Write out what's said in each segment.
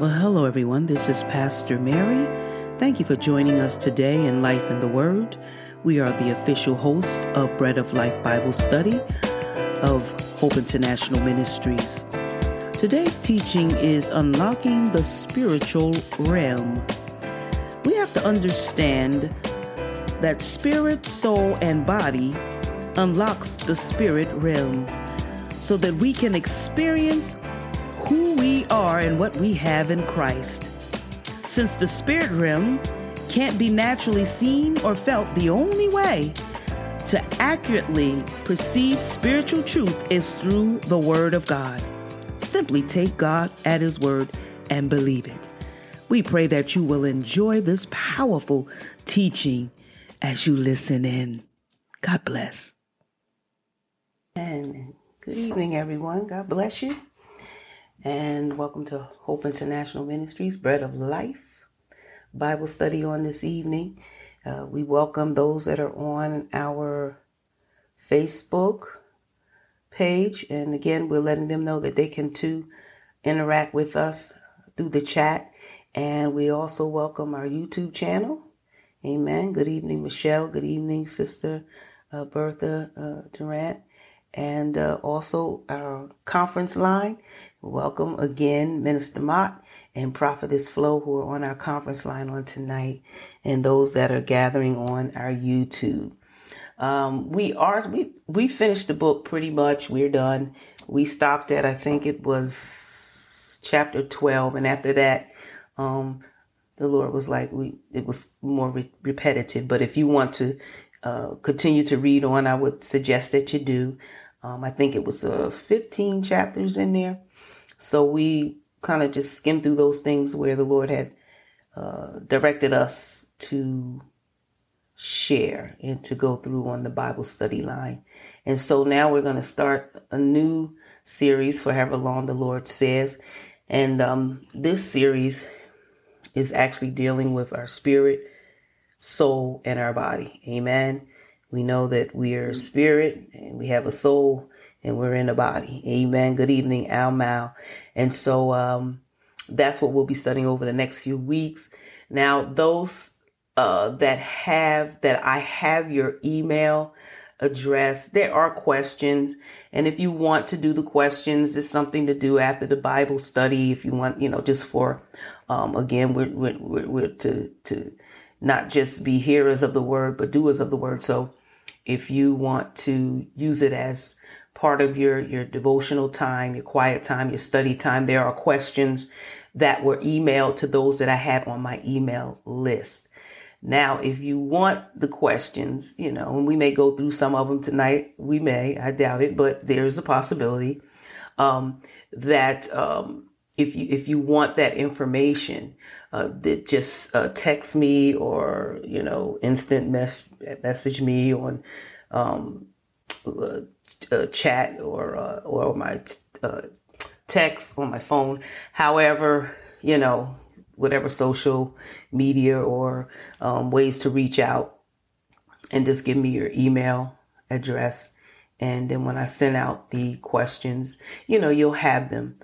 Well, hello, everyone. This is Pastor Mary. Thank you for joining us today in Life in the Word. We are the official host of Bread of Life Bible Study of Hope International Ministries. Today's teaching is Unlocking the Spiritual Realm. We have to understand that spirit, soul, and body unlocks the spirit realm so that we can experience who we are and what we have in Christ. Since the spirit realm can't be naturally seen or felt, the only way to accurately perceive spiritual truth is through the Word of God. Simply take God at His word and believe it. We pray that you will enjoy this powerful teaching as you listen in. God bless. And good evening, everyone. God bless you and welcome to Hope International Ministries, Bread of Life Bible study on this evening. Uh, we welcome those that are on our Facebook page, and again, we're letting them know that they can too interact with us through the chat. And we also welcome our YouTube channel. Amen. Good evening, Michelle. Good evening, Sister uh, Bertha uh, Durant and uh, also our conference line. Welcome again, Minister Mott and Prophetess Flo, who are on our conference line on tonight, and those that are gathering on our YouTube. Um, we are we we finished the book pretty much. We're done. We stopped at I think it was chapter twelve, and after that, um, the Lord was like we it was more re- repetitive. But if you want to uh, continue to read on, I would suggest that you do. Um, I think it was uh, 15 chapters in there. So we kind of just skimmed through those things where the Lord had uh, directed us to share and to go through on the Bible study line. And so now we're going to start a new series for however long the Lord says. And um, this series is actually dealing with our spirit, soul, and our body. Amen. We know that we are spirit and we have a soul and we're in a body. Amen. Good evening, Al Mal. And so um, that's what we'll be studying over the next few weeks. Now, those uh, that have that I have your email address, there are questions. And if you want to do the questions, it's something to do after the Bible study. If you want, you know, just for, um, again, we're, we're, we're, to, to not just be hearers of the word, but doers of the word. So if you want to use it as part of your, your devotional time, your quiet time, your study time, there are questions that were emailed to those that I had on my email list. Now, if you want the questions, you know, and we may go through some of them tonight, we may, I doubt it, but there's a possibility um, that um, if you if you want that information, uh, that just uh, text me or you know instant mess message me on um, uh, chat or uh, or my uh, text on my phone. However, you know whatever social media or um, ways to reach out, and just give me your email address. And then when I send out the questions, you know, you'll have them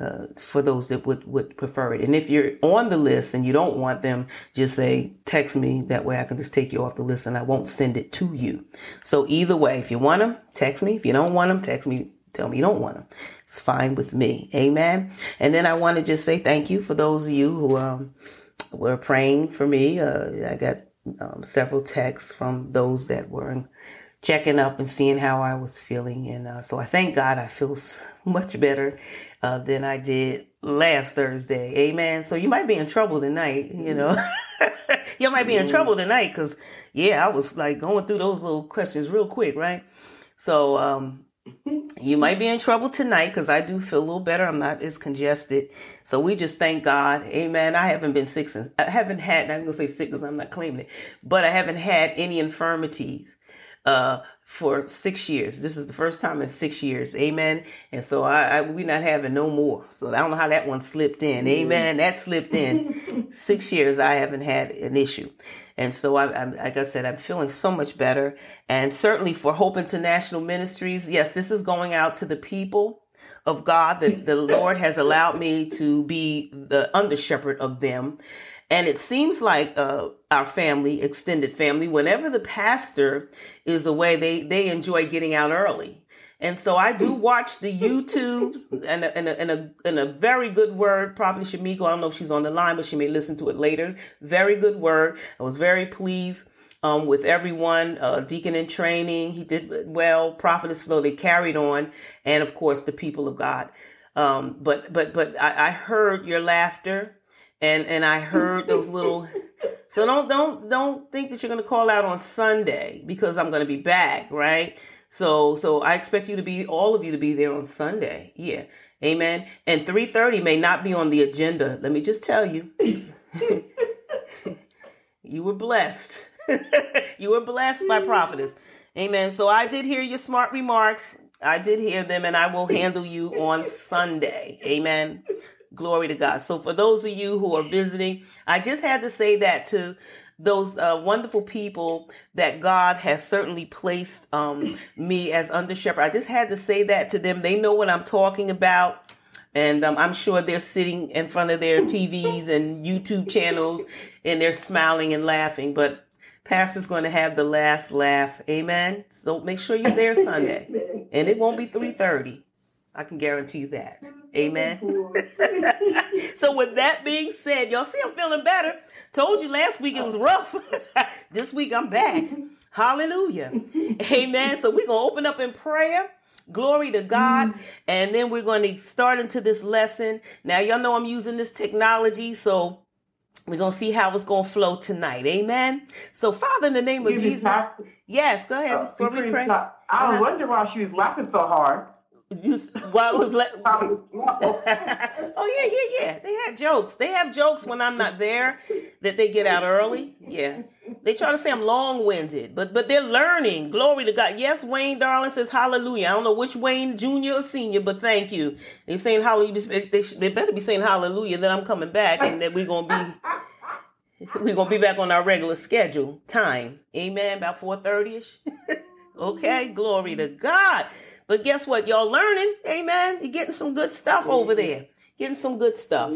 uh, for those that would, would prefer it. And if you're on the list and you don't want them, just say, text me. That way I can just take you off the list and I won't send it to you. So either way, if you want them, text me. If you don't want them, text me. Tell me you don't want them. It's fine with me. Amen. And then I want to just say thank you for those of you who, um, were praying for me. Uh, I got um, several texts from those that were checking up and seeing how I was feeling. And uh, so I thank God I feel much better uh, than I did last Thursday. Amen. So you might be in trouble tonight, you know. you might be in trouble tonight because, yeah, I was like going through those little questions real quick, right? So, um, you might be in trouble tonight because I do feel a little better. I'm not as congested. So we just thank God. Amen. I haven't been sick since, I haven't had, I'm going to say sick because I'm not claiming it, but I haven't had any infirmities uh, for six years. This is the first time in six years. Amen. And so I, I we're not having no more. So I don't know how that one slipped in. Mm-hmm. Amen. That slipped in. six years I haven't had an issue. And so I, am like I said, I'm feeling so much better. And certainly for Hope International Ministries, yes, this is going out to the people of God that the Lord has allowed me to be the under shepherd of them. And it seems like uh, our family, extended family, whenever the pastor is away, they, they enjoy getting out early. And so I do watch the YouTube and a, and a, and a, and a very good word, Prophet Shamiko. I don't know if she's on the line, but she may listen to it later. Very good word. I was very pleased um, with everyone, uh, deacon in training. He did well. Prophetess Flo, they carried on. And of course, the people of God. Um, but, but, but I, I heard your laughter and, and I heard those little, so don't, don't, don't think that you're going to call out on Sunday because I'm going to be back, right? So, so I expect you to be, all of you to be there on Sunday. Yeah. Amen. And 3.30 may not be on the agenda. Let me just tell you. you were blessed. you were blessed by prophetess. Amen. So I did hear your smart remarks. I did hear them and I will handle you on Sunday. Amen. Glory to God. So for those of you who are visiting, I just had to say that to those uh, wonderful people that God has certainly placed um, me as under shepherd. I just had to say that to them. They know what I'm talking about. And um, I'm sure they're sitting in front of their TVs and YouTube channels and they're smiling and laughing. But Pastor's going to have the last laugh. Amen. So make sure you're there Sunday. And it won't be 3:30. I can guarantee you that. Amen. so with that being said, y'all see I'm feeling better. Told you last week it was rough. this week I'm back. Hallelujah. Amen. So we're going to open up in prayer. Glory to God. And then we're going to start into this lesson. Now, y'all know I'm using this technology, so we're going to see how it's going to flow tonight. Amen. So, Father, in the name of Jesus. Yes, go ahead. Uh, before we pray. I uh-huh. wonder why she was laughing so hard. You, why was let? oh yeah, yeah, yeah. They had jokes. They have jokes when I'm not there that they get out early. Yeah, they try to say I'm long winded, but but they're learning. Glory to God. Yes, Wayne Darling says hallelujah. I don't know which Wayne Junior or Senior, but thank you. They're saying hallelujah. They, they better be saying hallelujah that I'm coming back and that we're gonna be we're gonna be back on our regular schedule time. Amen. About four thirty ish. okay. Glory to God. But guess what? Y'all learning. Amen. You're getting some good stuff over there. Getting some good stuff.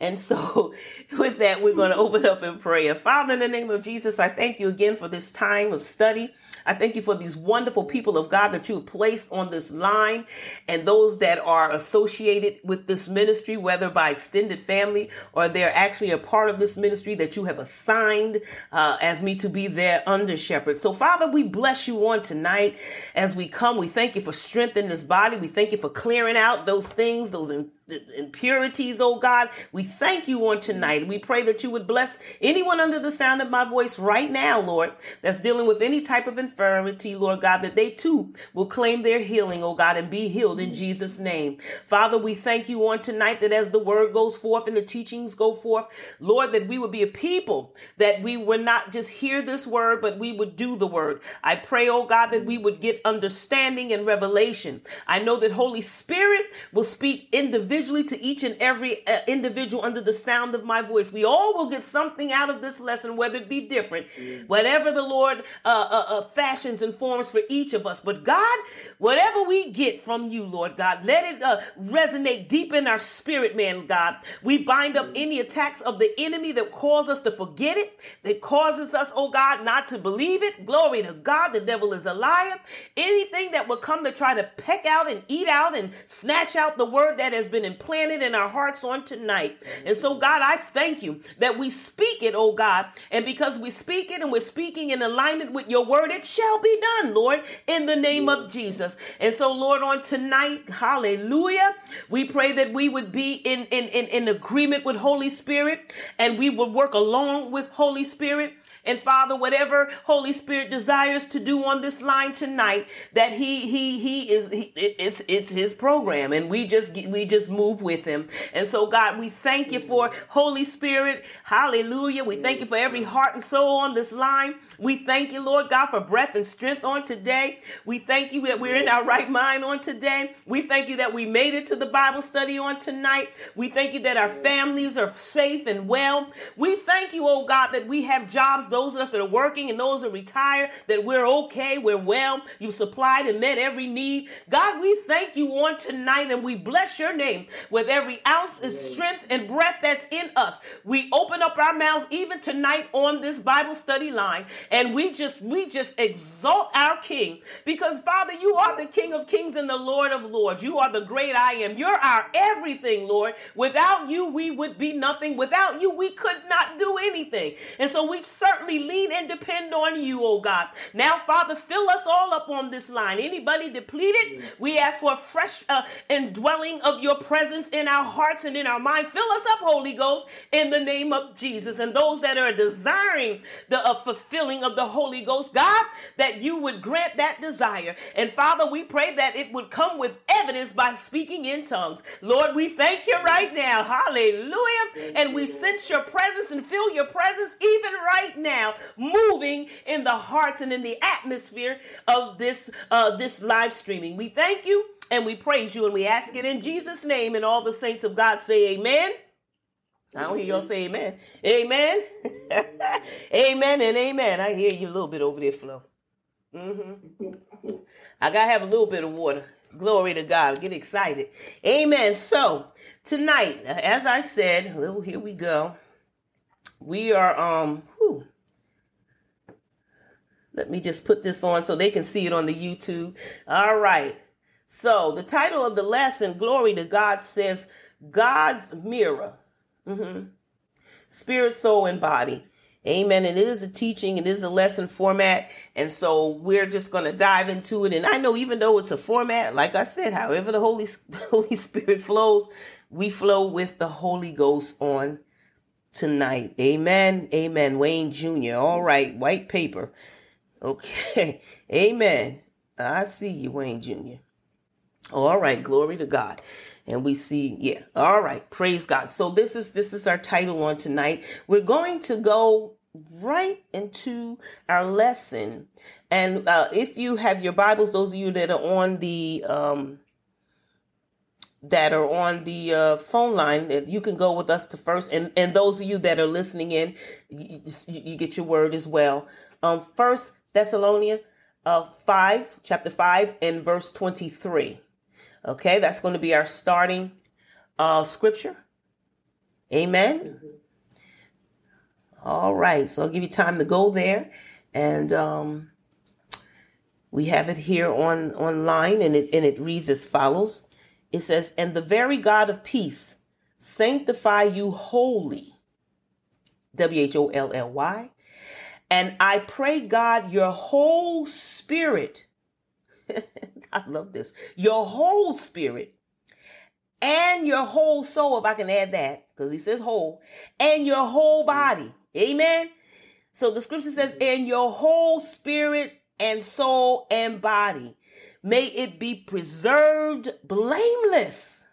And so, with that, we're going to open up in prayer. Father, in the name of Jesus, I thank you again for this time of study. I thank you for these wonderful people of God that you have placed on this line and those that are associated with this ministry, whether by extended family or they're actually a part of this ministry that you have assigned uh, as me to be their under shepherd. So, Father, we bless you on tonight as we come. We thank you for strengthening this body. We thank you for clearing out those things, those impurities, oh God. We thank you on tonight. We pray that you would bless anyone under the sound of my voice right now, Lord, that's dealing with any type of infirmity, Lord God, that they too will claim their healing, oh God, and be healed in Jesus' name. Father, we thank you on tonight that as the word goes forth and the teachings go forth, Lord, that we would be a people that we would not just hear this word, but we would do the word. I pray, oh God, that we would get understanding and revelation. I know that Holy Spirit will speak individually individually to each and every uh, individual under the sound of my voice. We all will get something out of this lesson, whether it be different, mm. whatever the Lord uh, uh, uh, fashions and forms for each of us. But God, whatever we get from you, Lord God, let it uh, resonate deep in our spirit, man, God. We bind up any attacks of the enemy that cause us to forget it, that causes us, oh God, not to believe it. Glory to God. The devil is a liar. Anything that will come to try to peck out and eat out and snatch out the word that has been implanted in our hearts on tonight. And so, God, I thank you that we speak it, oh God. And because we speak it and we're speaking in alignment with your word, it shall be done, Lord, in the name of Jesus. And so, Lord, on tonight, hallelujah, we pray that we would be in, in, in, in agreement with Holy Spirit and we would work along with Holy Spirit and Father, whatever Holy Spirit desires to do on this line tonight, that he he he is he, it's it's his program, and we just we just move with him. And so, God, we thank you for Holy Spirit. Hallelujah. We thank you for every heart and soul on this line. We thank you, Lord God, for breath and strength on today. We thank you that we're in our right mind on today. We thank you that we made it to the Bible study on tonight. We thank you that our families are safe and well. We thank you, oh God, that we have jobs those of us that are working and those that retire, that we're okay, we're well. You supplied and met every need. God, we thank you on tonight and we bless your name with every ounce of strength and breath that's in us. We open up our mouths even tonight on this Bible study line and we just, we just exalt our King because Father, you are the King of kings and the Lord of lords. You are the great I am. You're our everything, Lord. Without you, we would be nothing. Without you, we could not do anything. And so we certainly lean and depend on you, oh God. Now, Father, fill us all up on this line. Anybody depleted, we ask for a fresh uh, indwelling of your presence in our hearts and in our mind. Fill us up, Holy Ghost, in the name of Jesus. And those that are desiring the uh, fulfilling of the Holy Ghost, God, that you would grant that desire. And Father, we pray that it would come with evidence by speaking in tongues. Lord, we thank you right now. Hallelujah. And we sense your presence and feel your presence even right now, moving in the hearts and in the atmosphere of this uh, this live streaming. We thank you and we praise you and we ask it in Jesus' name. And all the saints of God say amen. I don't hear y'all say amen. Amen. amen and amen. I hear you a little bit over there, Flo. Mm-hmm. I gotta have a little bit of water. Glory to God. Get excited. Amen. So tonight, as I said, oh, here we go. We are um. Let me just put this on so they can see it on the YouTube. All right. So the title of the lesson, Glory to God, says God's mirror. Mm-hmm. Spirit, soul, and body. Amen. And it is a teaching, it is a lesson format. And so we're just going to dive into it. And I know even though it's a format, like I said, however the Holy, Holy Spirit flows, we flow with the Holy Ghost on tonight. Amen. Amen. Wayne Jr. All right. White paper. Okay. Amen. I see you, Wayne Jr. All right. Glory to God and we see yeah all right praise god so this is this is our title on tonight we're going to go right into our lesson and uh, if you have your bibles those of you that are on the um that are on the uh, phone line that you can go with us to first and and those of you that are listening in you, you get your word as well um first thessalonians uh 5 chapter 5 and verse 23 Okay, that's going to be our starting uh, scripture. Amen. Mm-hmm. All right, so I'll give you time to go there, and um, we have it here on online, and it and it reads as follows. It says, "And the very God of peace sanctify you wholly." W H O L L Y. And I pray God your whole spirit I love this. Your whole spirit and your whole soul, if I can add that, because he says whole, and your whole mm. body. Amen. So the scripture says, mm-hmm. and your whole spirit and soul and body, may it be preserved blameless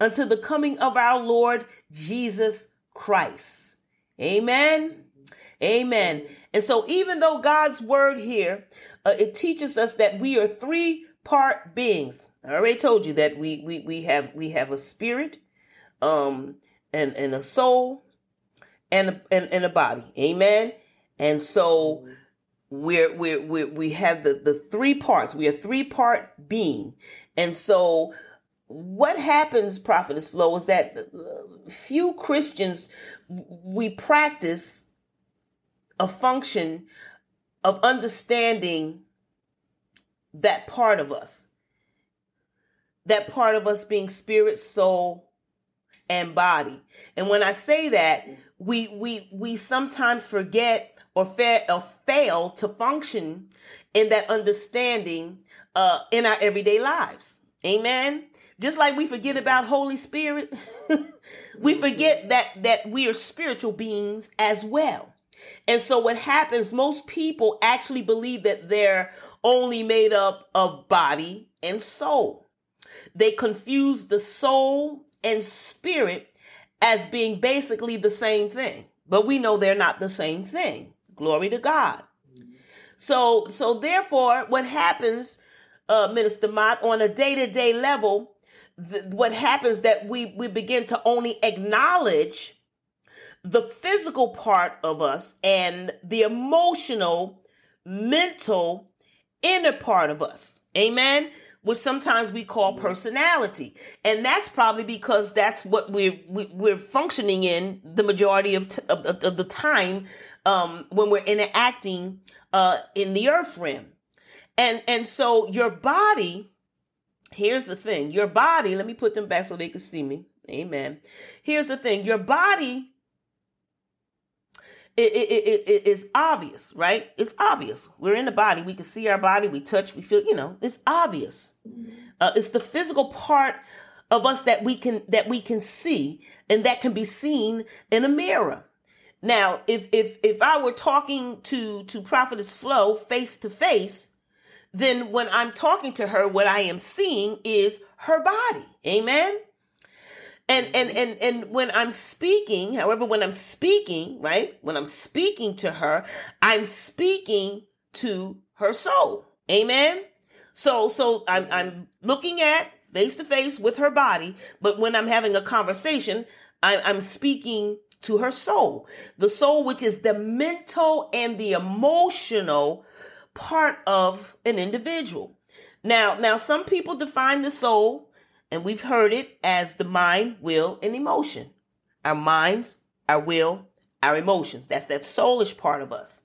until the coming of our Lord Jesus Christ. Amen. Amen. And so even though God's word here uh, it teaches us that we are three part beings. I already told you that we we we have we have a spirit, um, and and a soul, and a, and, and a body. Amen. And so we're we're, we're we have the the three parts. We are three part being, and so what happens, prophetess Flo, is that uh, few Christians we practice a function of understanding that part of us. That part of us being spirit, soul, and body. And when I say that, we we we sometimes forget or, fa- or fail to function in that understanding uh, in our everyday lives. Amen. Just like we forget about Holy Spirit, we forget that that we are spiritual beings as well. And so what happens, most people actually believe that they're only made up of body and soul. They confuse the soul and spirit as being basically the same thing, but we know they're not the same thing. Glory to God. So, so therefore, what happens, uh, Minister Mott, on a day to day level, th- what happens that we we begin to only acknowledge the physical part of us and the emotional, mental, inner part of us. Amen. Which sometimes we call personality. And that's probably because that's what we're, we, are functioning in the majority of, t- of, of, the time um, when we're interacting uh, in the earth realm. And, and so your body, here's the thing your body, let me put them back so they can see me. Amen. Here's the thing your body it, it, it, it is obvious, right? It's obvious. We're in the body. We can see our body. We touch. We feel. You know, it's obvious. Uh, it's the physical part of us that we can that we can see, and that can be seen in a mirror. Now, if if if I were talking to to Prophetess Flo face to face, then when I'm talking to her, what I am seeing is her body. Amen. And and and and when I'm speaking, however, when I'm speaking, right? When I'm speaking to her, I'm speaking to her soul. Amen. So so I'm I'm looking at face to face with her body, but when I'm having a conversation, I, I'm speaking to her soul. The soul, which is the mental and the emotional part of an individual. Now, now some people define the soul and we've heard it as the mind, will, and emotion. Our minds, our will, our emotions. That's that soulish part of us.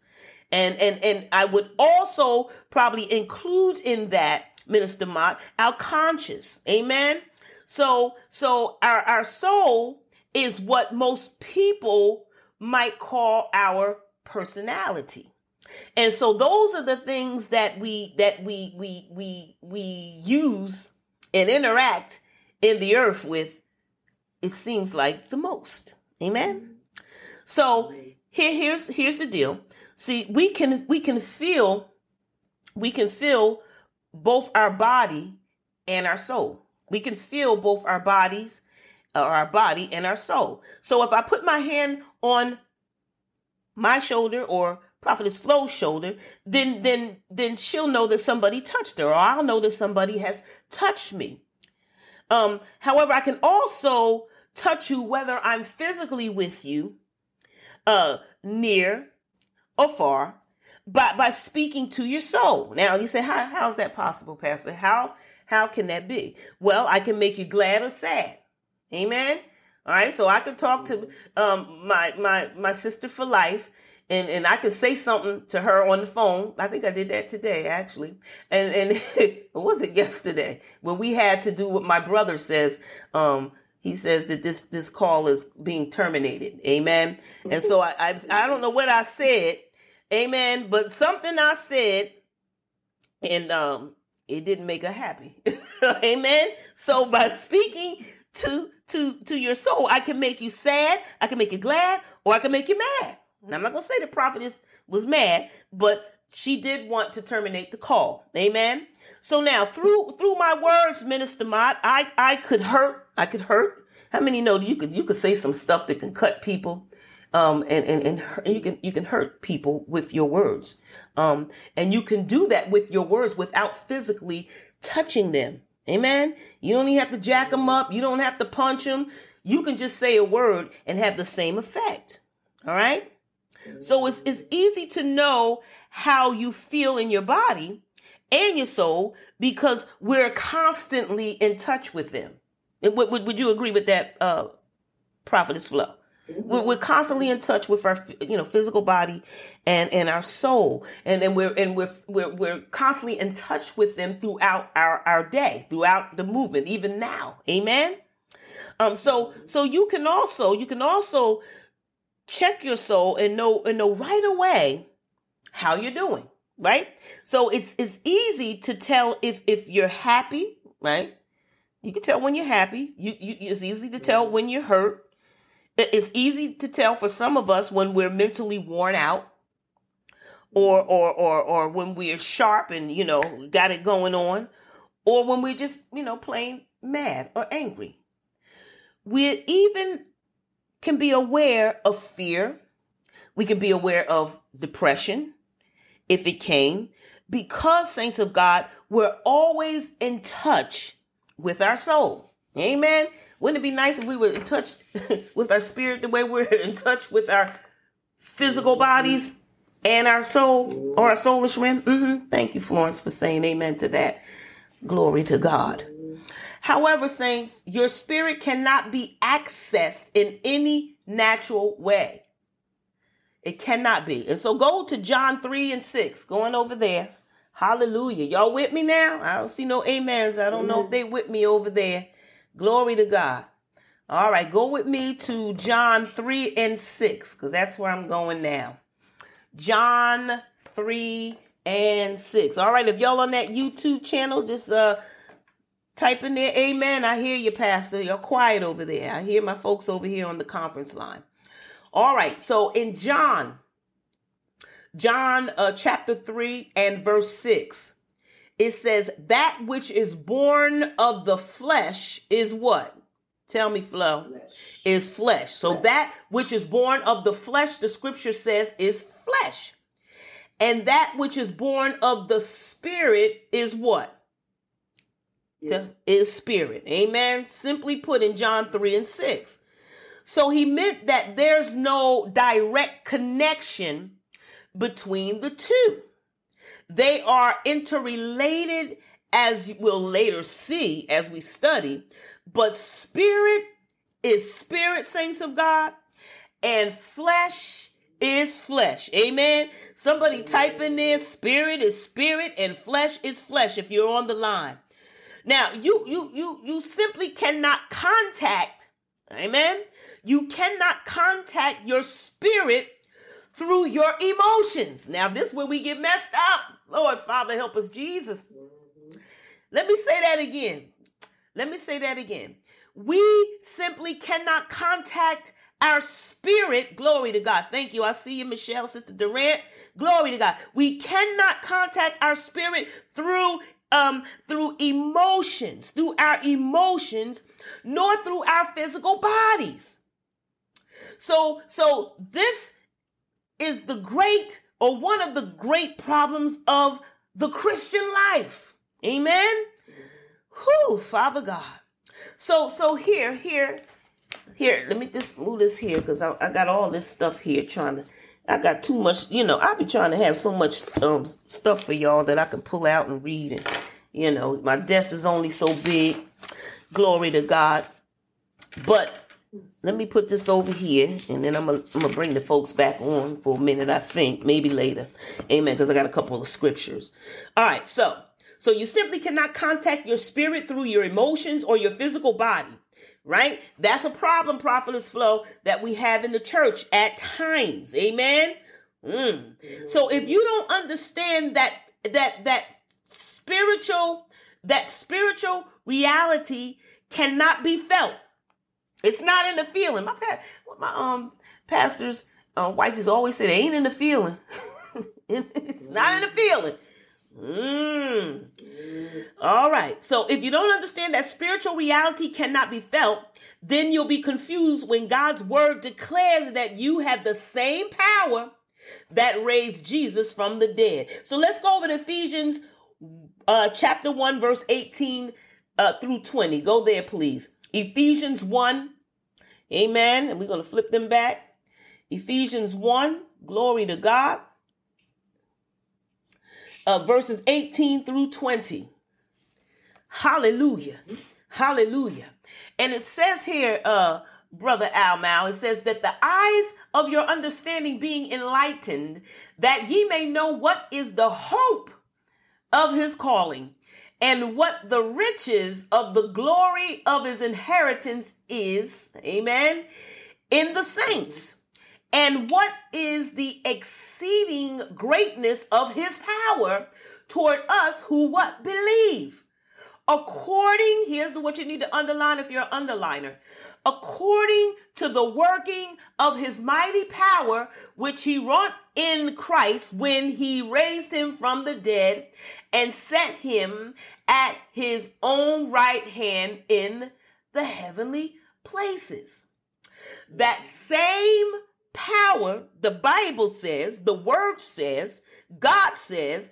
And and and I would also probably include in that, Minister Mott, our conscious. Amen. So so our, our soul is what most people might call our personality. And so those are the things that we that we we we we use and interact in the earth with, it seems like the most. Amen. So here, here's here's the deal. See, we can we can feel we can feel both our body and our soul. We can feel both our bodies or our body and our soul. So if I put my hand on my shoulder or prophetess Flo's shoulder, then then then she'll know that somebody touched her, or I'll know that somebody has touched me. Um, however, I can also touch you whether I'm physically with you, uh, near or far, by by speaking to your soul. Now you say, how how is that possible, Pastor? How how can that be? Well, I can make you glad or sad. Amen. All right, so I could talk to um, my my my sister for life, and and I could say something to her on the phone. I think I did that today actually, and and was it yesterday when we had to do what my brother says. Um, he says that this this call is being terminated. Amen. And so I I, I don't know what I said. Amen. But something I said, and um, it didn't make her happy. Amen. So by speaking to to to your soul, I can make you sad, I can make you glad, or I can make you mad. I'm not going to say the prophetess was mad, but she did want to terminate the call. Amen. So now through through my words, Minister Mott, I I could hurt. I could hurt. How many know you could you could say some stuff that can cut people, um, and and and you can you can hurt people with your words, um, and you can do that with your words without physically touching them. Amen. You don't even have to jack them up. You don't have to punch them. You can just say a word and have the same effect. All right. So it's, it's easy to know how you feel in your body and your soul because we're constantly in touch with them. Would, would, would you agree with that, uh, prophetess Flo? We're, we're constantly in touch with our, you know, physical body and, and our soul. And then we're, and we're, we're, we're constantly in touch with them throughout our, our day, throughout the movement, even now. Amen. Um, so, so you can also, you can also check your soul and know and know right away how you're doing right? So it's it's easy to tell if if you're happy right? You can tell when you're happy. You, you it's easy to tell when you're hurt. It's easy to tell for some of us when we're mentally worn out or or or or when we're sharp and you know got it going on or when we're just you know plain mad or angry. We're even can be aware of fear. We can be aware of depression if it came. Because, saints of God, we're always in touch with our soul. Amen. Wouldn't it be nice if we were in touch with our spirit the way we're in touch with our physical bodies and our soul or our soulish realm? Mm-hmm. Thank you, Florence, for saying amen to that. Glory to God. However, saints, your spirit cannot be accessed in any natural way. It cannot be. And so go to John 3 and 6, going over there. Hallelujah. Y'all with me now? I don't see no amens. I don't know if they with me over there. Glory to God. All right, go with me to John 3 and 6, because that's where I'm going now. John 3 and 6. All right, if y'all on that YouTube channel, just uh type in there, amen. I hear you, Pastor. You're quiet over there. I hear my folks over here on the conference line. All right, so in John, John uh, chapter 3 and verse 6, it says, That which is born of the flesh is what? Tell me, Flo. Flesh. Is flesh. So flesh. that which is born of the flesh, the scripture says, is flesh. And that which is born of the spirit is what? Yeah. is spirit. Amen. Simply put in John 3 and 6. So he meant that there's no direct connection between the two. They are interrelated, as we'll later see as we study, but spirit is spirit, saints of God, and flesh is flesh. Amen. Somebody type in there, spirit is spirit and flesh is flesh if you're on the line. Now, you you you you simply cannot contact, amen. You cannot contact your spirit through your emotions. Now, this is where we get messed up. Lord, Father, help us, Jesus. Mm-hmm. Let me say that again. Let me say that again. We simply cannot contact our spirit. Glory to God. Thank you. I see you, Michelle, Sister Durant. Glory to God. We cannot contact our spirit through um through emotions, through our emotions, nor through our physical bodies. So so this is the great or one of the great problems of the Christian life. Amen. Who, Father God. So, so here, here, here, let me just move this here because I, I got all this stuff here trying to, I got too much, you know, I be trying to have so much um, stuff for y'all that I can pull out and read. And, you know, my desk is only so big. Glory to God. But let me put this over here and then I'm going to bring the folks back on for a minute, I think, maybe later. Amen. Because I got a couple of scriptures. All right. So, so you simply cannot contact your spirit through your emotions or your physical body, right? That's a problem, prophetess Flo, that we have in the church at times. Amen. Mm. So if you don't understand that, that, that spiritual, that spiritual reality cannot be felt it's not in the feeling. My my um pastor's uh, wife has always said, it ain't in the feeling. it's not in the feeling. Mm. All right. So if you don't understand that spiritual reality cannot be felt, then you'll be confused when God's word declares that you have the same power that raised Jesus from the dead. So let's go over to Ephesians uh, chapter 1, verse 18 uh, through 20. Go there, please. Ephesians 1 Amen. And we're going to flip them back. Ephesians 1, glory to God. Uh, verses 18 through 20. Hallelujah. Hallelujah. And it says here, uh, brother Almal, it says that the eyes of your understanding being enlightened, that ye may know what is the hope of his calling and what the riches of the glory of his inheritance is, amen, in the saints. And what is the exceeding greatness of his power toward us who what believe? According, here's what you need to underline if you're an underliner. According to the working of his mighty power, which he wrought in Christ when he raised him from the dead and set him at his own right hand in the heavenly places. That same power, the Bible says, the word says, God says,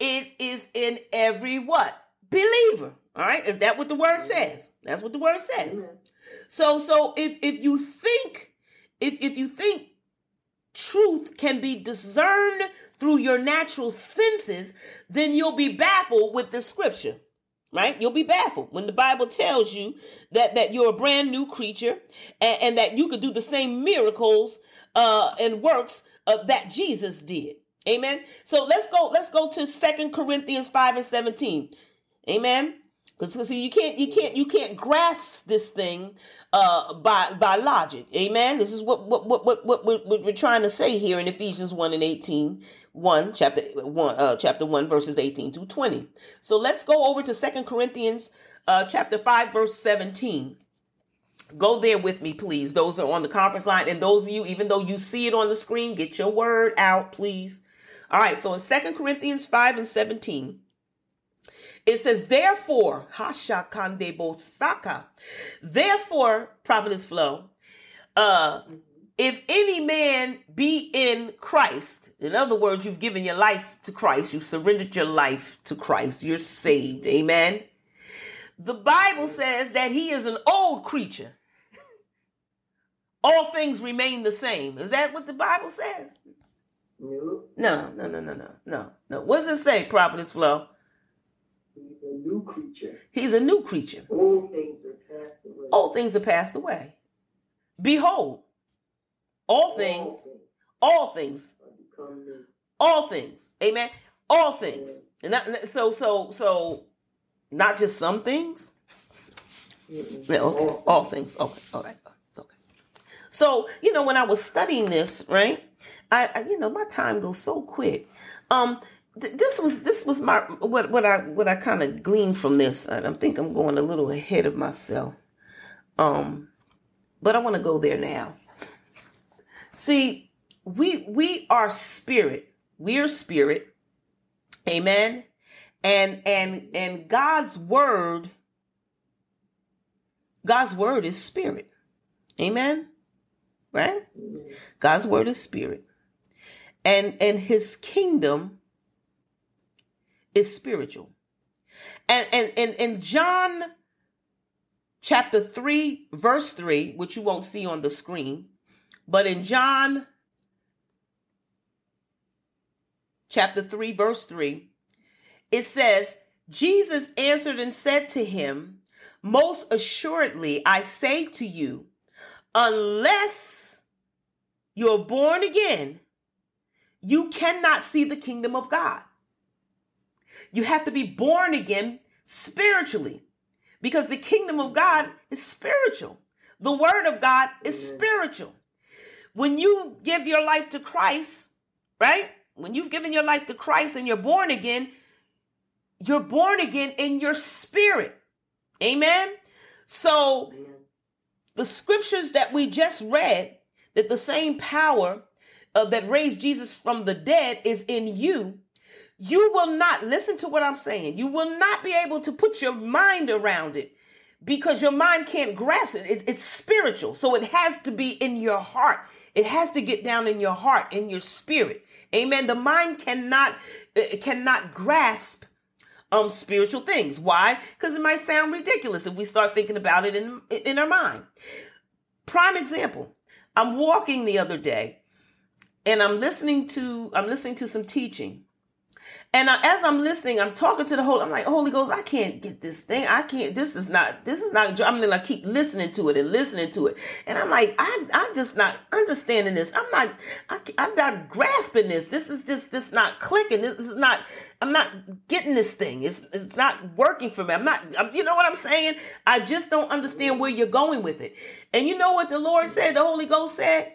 it is in every what? Believer. All right. Is that what the word says? That's what the word says. So so if if you think if if you think truth can be discerned through your natural senses, then you'll be baffled with the scripture. Right? You'll be baffled when the Bible tells you that, that you're a brand new creature and, and that you could do the same miracles uh, and works uh, that Jesus did. Amen. So let's go, let's go to Second Corinthians 5 and 17. Amen. Because see, you can't, you can't, you can't grasp this thing uh, by by logic. Amen. This is what what what what, what, what we're trying to say here in Ephesians one and 18, 1 chapter one uh, chapter one verses eighteen to twenty. So let's go over to Second Corinthians uh, chapter five verse seventeen. Go there with me, please. Those are on the conference line, and those of you, even though you see it on the screen, get your word out, please. All right. So in Second Corinthians five and seventeen. It says, therefore, Hasha Kande Bosaka. Therefore, Prophetess Flo, uh, if any man be in Christ, in other words, you've given your life to Christ, you've surrendered your life to Christ, you're saved. Amen. The Bible says that he is an old creature. All things remain the same. Is that what the Bible says? No, no, no, no, no, no, no. What does it say, Prophetess Flo? He's a new creature. He's a new creature. All things are passed away. All things are passed away. Behold, all things, all things, all things. Amen. All things. And that, so, so, so, not just some things. Yeah, okay. All things. Okay. All right. So, you know, when I was studying this, right, I, I you know, my time goes so quick. Um, this was this was my what what I what I kind of gleaned from this. I think I'm going a little ahead of myself. Um, but I want to go there now. See, we we are spirit. We are spirit. Amen. And and and God's word God's word is spirit. Amen. Right? Mm-hmm. God's word is spirit. And and his kingdom is spiritual. And and and in John chapter 3 verse 3, which you won't see on the screen, but in John chapter 3 verse 3, it says, Jesus answered and said to him, Most assuredly, I say to you, unless you're born again, you cannot see the kingdom of God. You have to be born again spiritually because the kingdom of God is spiritual. The word of God is spiritual. When you give your life to Christ, right? When you've given your life to Christ and you're born again, you're born again in your spirit. Amen. So the scriptures that we just read, that the same power uh, that raised Jesus from the dead is in you, you will not listen to what I'm saying. You will not be able to put your mind around it because your mind can't grasp it. it. It's spiritual. So it has to be in your heart. It has to get down in your heart, in your spirit. Amen. The mind cannot cannot grasp um spiritual things. Why? Because it might sound ridiculous if we start thinking about it in in our mind. Prime example. I'm walking the other day and I'm listening to I'm listening to some teaching and as I'm listening, I'm talking to the Holy. I'm like, Holy Ghost, I can't get this thing. I can't. This is not. This is not. I'm gonna like keep listening to it and listening to it. And I'm like, I, I'm just not understanding this. I'm not. I, I'm not grasping this. This is just. This not clicking. This is not. I'm not getting this thing. It's it's not working for me. I'm not. I'm, you know what I'm saying? I just don't understand where you're going with it. And you know what the Lord said? The Holy Ghost said.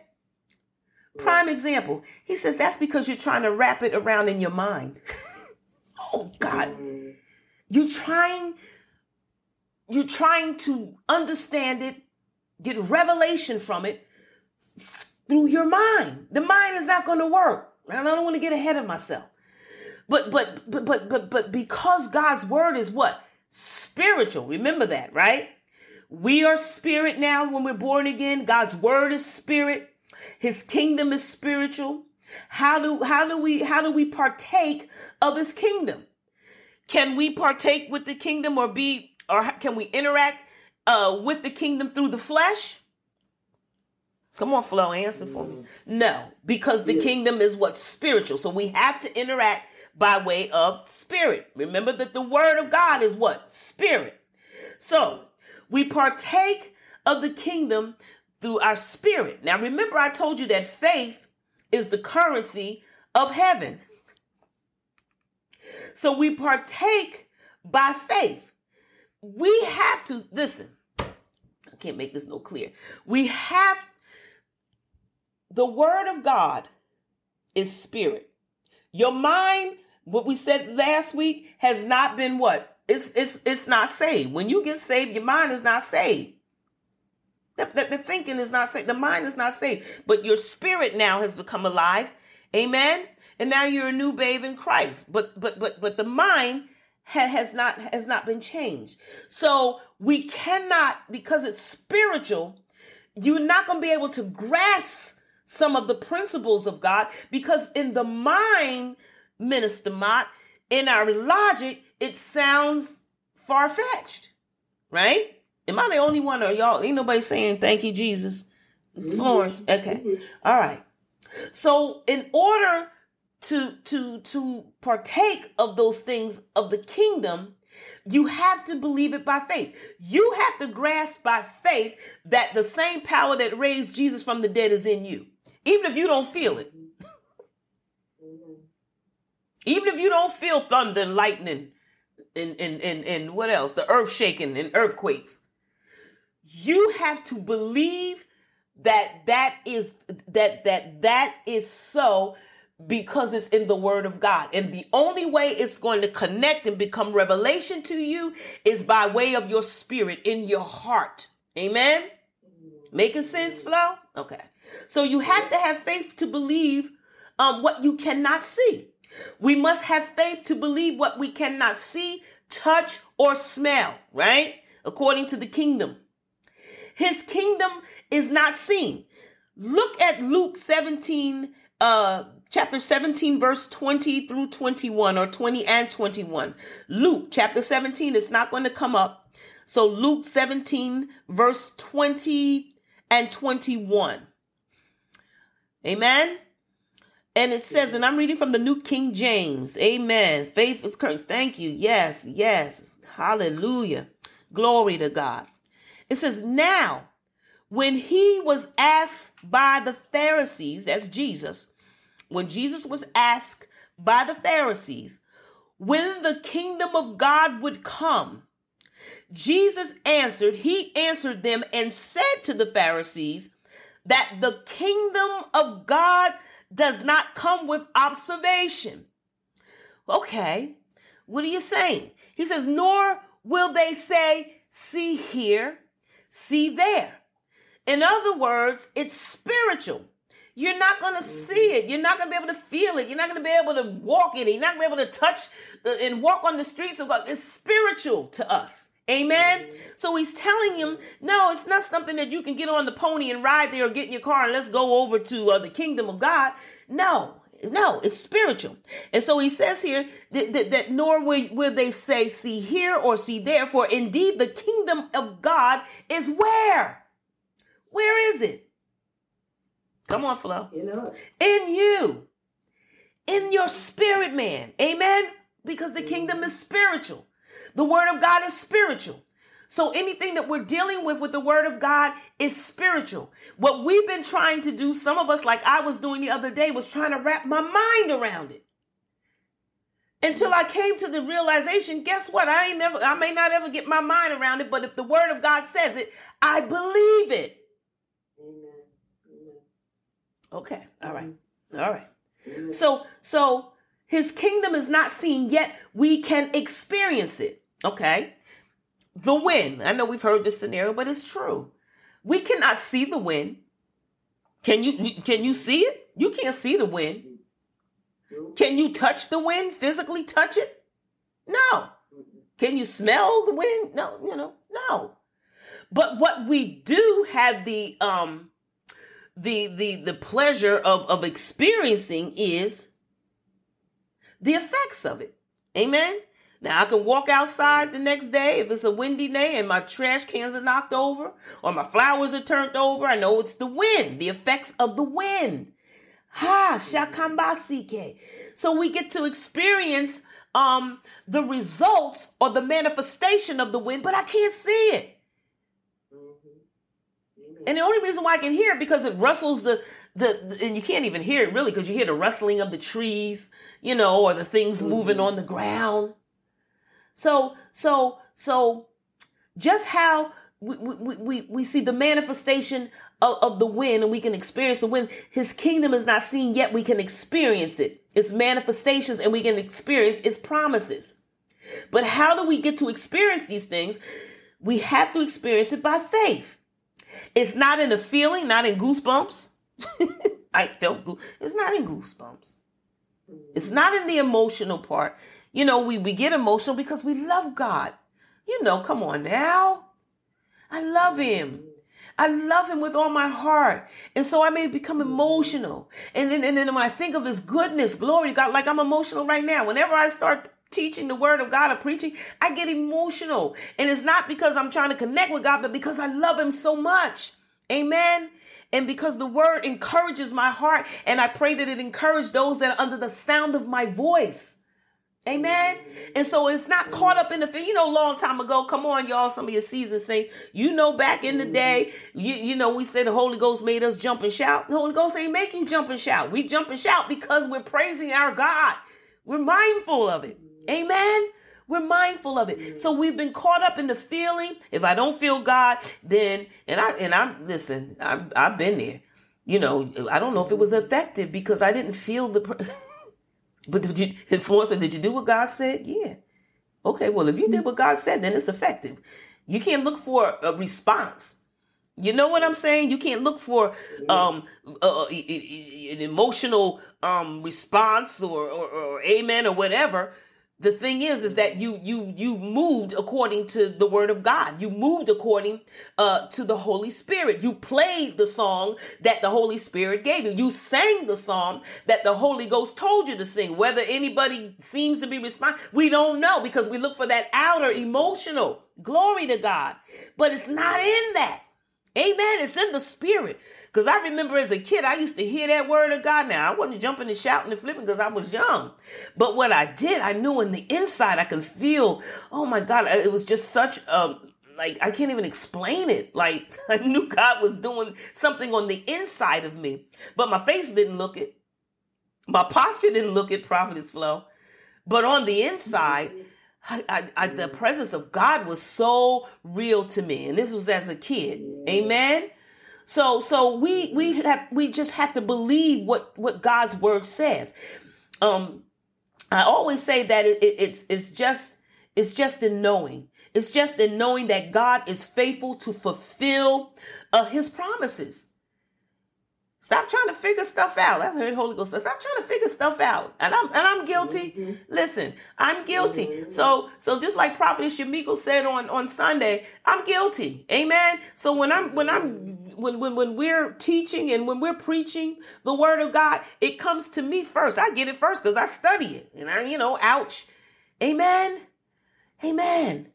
Prime example. He says that's because you're trying to wrap it around in your mind. oh God. Mm. You're trying, you're trying to understand it, get revelation from it through your mind. The mind is not going to work. And I don't want to get ahead of myself. But but but but but but because God's word is what? Spiritual. Remember that, right? We are spirit now when we're born again. God's word is spirit. His kingdom is spiritual. How do how do we how do we partake of his kingdom? Can we partake with the kingdom or be or can we interact uh, with the kingdom through the flesh? Come on, Flo, answer for me. No, because the kingdom is what spiritual. So we have to interact by way of spirit. Remember that the word of God is what? Spirit. So we partake of the kingdom through our spirit. Now remember, I told you that faith is the currency of heaven. So we partake by faith. We have to, listen, I can't make this no clear. We have, the word of God is spirit. Your mind, what we said last week, has not been what? It's, it's, it's not saved. When you get saved, your mind is not saved. The, the, the, thinking is not safe. The mind is not safe. But your spirit now has become alive. Amen. And now you're a new babe in Christ. But but but but the mind ha- has not has not been changed. So we cannot because it's spiritual. You're not going to be able to grasp some of the principles of God because in the mind, Minister Mott, in our logic, it sounds far fetched, right? Am I the only one or y'all? Ain't nobody saying thank you, Jesus. Florence. Mm-hmm. Okay. Mm-hmm. All right. So in order to to to partake of those things of the kingdom, you have to believe it by faith. You have to grasp by faith that the same power that raised Jesus from the dead is in you. Even if you don't feel it. Mm-hmm. Even if you don't feel thunder and lightning and, and, and, and what else? The earth shaking and earthquakes you have to believe that that is that that that is so because it's in the word of God. And the only way it's going to connect and become revelation to you is by way of your spirit in your heart. Amen. Making sense, Flo? Okay. So you have to have faith to believe um, what you cannot see. We must have faith to believe what we cannot see, touch, or smell, right? According to the kingdom. His kingdom is not seen. Look at Luke 17, uh, chapter 17, verse 20 through 21, or 20 and 21. Luke chapter 17, is not going to come up. So Luke 17, verse 20 and 21. Amen. And it says, and I'm reading from the New King James. Amen. Faith is current. Thank you. Yes, yes. Hallelujah. Glory to God. It says, Now, when he was asked by the Pharisees, that's Jesus, when Jesus was asked by the Pharisees when the kingdom of God would come, Jesus answered, he answered them and said to the Pharisees that the kingdom of God does not come with observation. Okay, what are you saying? He says, nor will they say, see here see there. In other words, it's spiritual. You're not going to mm-hmm. see it. You're not going to be able to feel it. You're not going to be able to walk in it. You're not going to be able to touch and walk on the streets of God. It's spiritual to us. Amen. Mm-hmm. So he's telling him, no, it's not something that you can get on the pony and ride there or get in your car and let's go over to uh, the kingdom of God. No, no, it's spiritual. And so he says here that, that, that, nor will, will they say, see here or see there, for indeed the kingdom of God is where? Where is it? Come on, Flo. You know. In you. In your spirit, man. Amen? Because the kingdom is spiritual. The word of God is spiritual. So anything that we're dealing with with the word of God is spiritual. What we've been trying to do, some of us, like I was doing the other day, was trying to wrap my mind around it. Until I came to the realization, guess what? I ain't never, I may not ever get my mind around it, but if the word of God says it, I believe it. Amen. Okay. All right. Mm-hmm. All right. Mm-hmm. So, so his kingdom is not seen yet. We can experience it. Okay the wind. I know we've heard this scenario, but it's true. We cannot see the wind. Can you can you see it? You can't see the wind. Can you touch the wind? Physically touch it? No. Can you smell the wind? No, you know, no. But what we do have the um the the the pleasure of of experiencing is the effects of it. Amen. Now I can walk outside the next day if it's a windy day and my trash cans are knocked over or my flowers are turned over. I know it's the wind, the effects of the wind. Ha shakambasike. So we get to experience um the results or the manifestation of the wind, but I can't see it. And the only reason why I can hear it because it rustles the the, and you can't even hear it really because you hear the rustling of the trees, you know, or the things mm-hmm. moving on the ground. So, so, so just how we, we, we, we see the manifestation of, of the wind and we can experience the wind. His kingdom is not seen yet. We can experience it. Its manifestations and we can experience its promises. But how do we get to experience these things? We have to experience it by faith. It's not in the feeling, not in goosebumps. I felt good. It's not in goosebumps. It's not in the emotional part. You know, we, we get emotional because we love God. You know, come on now. I love him. I love him with all my heart. And so I may become emotional. And then, and then when I think of his goodness, glory God, like I'm emotional right now. Whenever I start teaching the word of God or preaching, I get emotional. And it's not because I'm trying to connect with God, but because I love him so much. Amen. And because the word encourages my heart, and I pray that it encourage those that are under the sound of my voice. Amen. And so it's not caught up in the thing. You know, long time ago, come on, y'all, some of your seasoned saints, you know, back in the day, you, you know, we said the Holy Ghost made us jump and shout. The Holy Ghost ain't making jump and shout. We jump and shout because we're praising our God. We're mindful of it. Amen. We're mindful of it. So we've been caught up in the feeling. If I don't feel God, then and I and I'm listen. I've I've been there. You know, I don't know if it was effective because I didn't feel the. but did you influence it? Did you do what God said? Yeah. Okay. Well, if you did what God said, then it's effective. You can't look for a response. You know what I'm saying? You can't look for um uh, an emotional um response or, or or amen or whatever the thing is is that you you you moved according to the word of god. You moved according uh to the holy spirit. You played the song that the holy spirit gave you. You sang the song that the holy ghost told you to sing. Whether anybody seems to be responding we don't know because we look for that outer emotional. Glory to god. But it's not in that. Amen. It's in the spirit because I remember as a kid, I used to hear that word of God. Now, I wasn't jumping and shouting and flipping because I was young. But what I did, I knew in the inside, I could feel, oh my God, it was just such a, like, I can't even explain it. Like, I knew God was doing something on the inside of me. But my face didn't look it. My posture didn't look it, Prophetess Flo. But on the inside, I, I, I, the mm. presence of God was so real to me. And this was as a kid. Mm. Amen. So so we we have we just have to believe what what God's word says. Um, I always say that it, it, it's it's just it's just in knowing. It's just in knowing that God is faithful to fulfill uh, His promises. Stop trying to figure stuff out. That's heard Holy Ghost. Says. Stop trying to figure stuff out. And I'm and I'm guilty. Mm-hmm. Listen, I'm guilty. Mm-hmm. So so just like Prophet Shamiko said on on Sunday, I'm guilty. Amen. So when I'm when I'm when when when we're teaching and when we're preaching the word of God, it comes to me first. I get it first because I study it. And I, you know, ouch. Amen. Amen.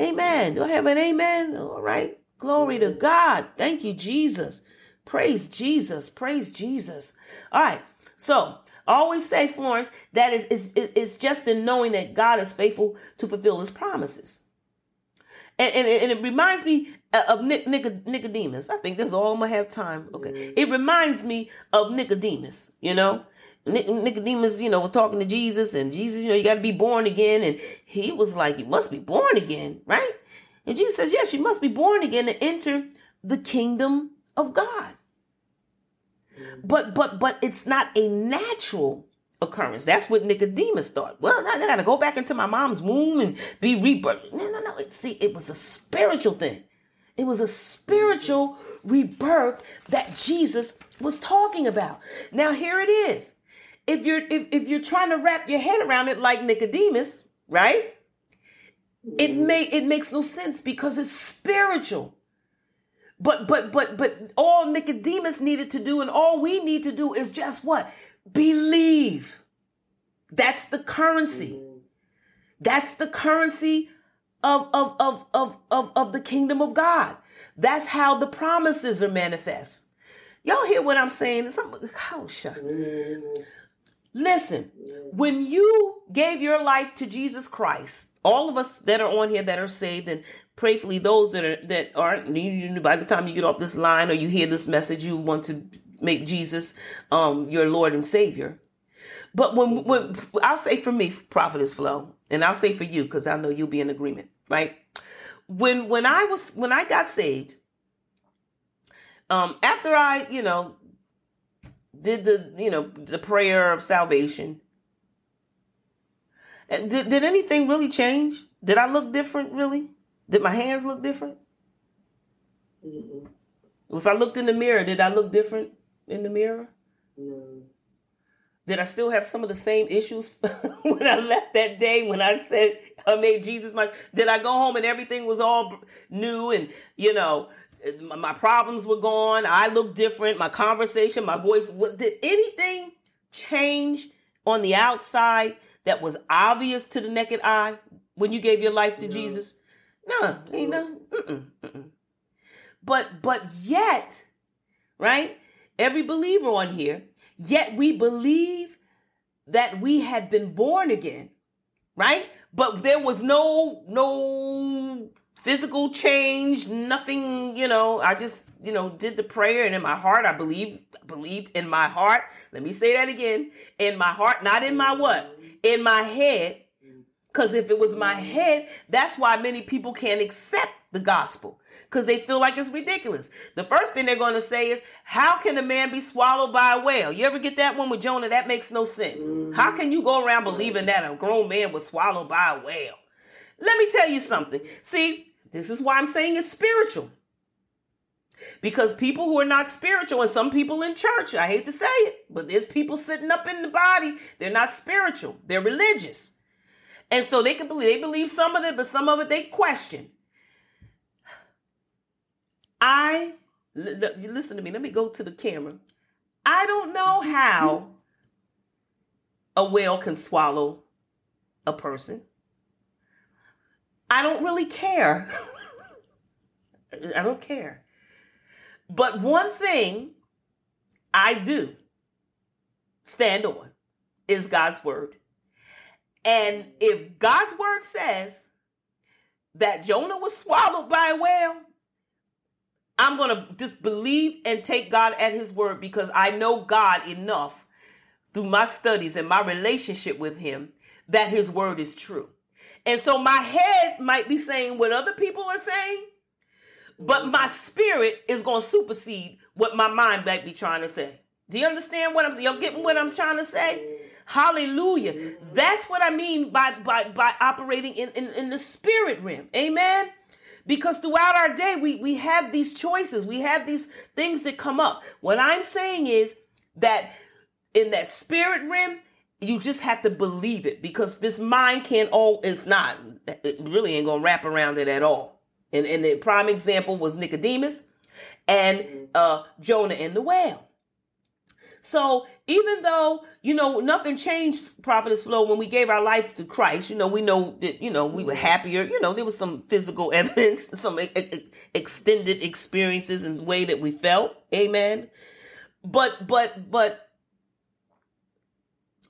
Amen. Do I have an amen? All right. Glory to God. Thank you, Jesus. Praise Jesus. Praise Jesus. All right. So always say, Florence, that is, is, is just in knowing that God is faithful to fulfill his promises. And, and, and it reminds me uh, of Nicodemus. I think that's all I'm going to have time. Okay. Mm-hmm. It reminds me of Nicodemus, you know. Nicodemus, you know, was talking to Jesus, and Jesus, you know, you got to be born again. And he was like, You must be born again, right? And Jesus says, Yes, you must be born again to enter the kingdom of God. But but but it's not a natural occurrence. That's what Nicodemus thought. Well, now I gotta go back into my mom's womb and be rebirthed. No, no, no. See, it was a spiritual thing. It was a spiritual rebirth that Jesus was talking about. Now here it is. If you're if, if you're trying to wrap your head around it like Nicodemus, right? It may it makes no sense because it's spiritual. But but but but all Nicodemus needed to do and all we need to do is just what? Believe. That's the currency. That's the currency of, of, of, of, of, of the kingdom of God. That's how the promises are manifest. Y'all hear what I'm saying? Some, oh, shut. Listen, when you gave your life to Jesus Christ, all of us that are on here that are saved, and prayfully those that are that aren't, by the time you get off this line or you hear this message, you want to make Jesus um, your Lord and Savior. But when, when I'll say for me, Prophetess Flo, and I'll say for you because I know you'll be in agreement, right? When when I was when I got saved, um, after I you know did the you know the prayer of salvation, did, did anything really change? Did I look different? Really? Did my hands look different? Mm-mm. If I looked in the mirror, did I look different in the mirror? No. Did I still have some of the same issues when I left that day when I said I made Jesus my? Did I go home and everything was all new and you know my problems were gone? I looked different. My conversation, my voice. Did anything change on the outside that was obvious to the naked eye when you gave your life to no. Jesus? No, ain't no. But but yet, right? Every believer on here Yet we believe that we had been born again, right? But there was no, no physical change, nothing, you know, I just, you know, did the prayer and in my heart, I believed believed in my heart. Let me say that again. In my heart, not in my what? In my head. Cause if it was my head, that's why many people can't accept the gospel because they feel like it's ridiculous. The first thing they're going to say is, How can a man be swallowed by a whale? You ever get that one with Jonah? That makes no sense. Mm-hmm. How can you go around believing that a grown man was swallowed by a whale? Let me tell you something. See, this is why I'm saying it's spiritual. Because people who are not spiritual, and some people in church, I hate to say it, but there's people sitting up in the body, they're not spiritual, they're religious. And so they can believe they believe some of it, but some of it they question. I listen to me. Let me go to the camera. I don't know how a whale can swallow a person. I don't really care. I don't care. But one thing I do stand on is God's word. And if God's word says that Jonah was swallowed by a whale, I'm going to just believe and take God at his word because I know God enough through my studies and my relationship with him that his word is true. And so my head might be saying what other people are saying, but my spirit is going to supersede what my mind might be trying to say. Do you understand what I'm saying? Y'all getting what I'm trying to say? Hallelujah. That's what I mean by by by operating in, in, in the spirit realm. Amen. Because throughout our day, we, we have these choices, we have these things that come up. What I'm saying is that in that spirit realm, you just have to believe it because this mind can't all it's not it really ain't gonna wrap around it at all. And, and the prime example was Nicodemus and uh, Jonah and the whale. So even though, you know, nothing changed, Prophetess Flo, when we gave our life to Christ, you know, we know that, you know, we were happier. You know, there was some physical evidence, some e- e- extended experiences and the way that we felt. Amen. But, but, but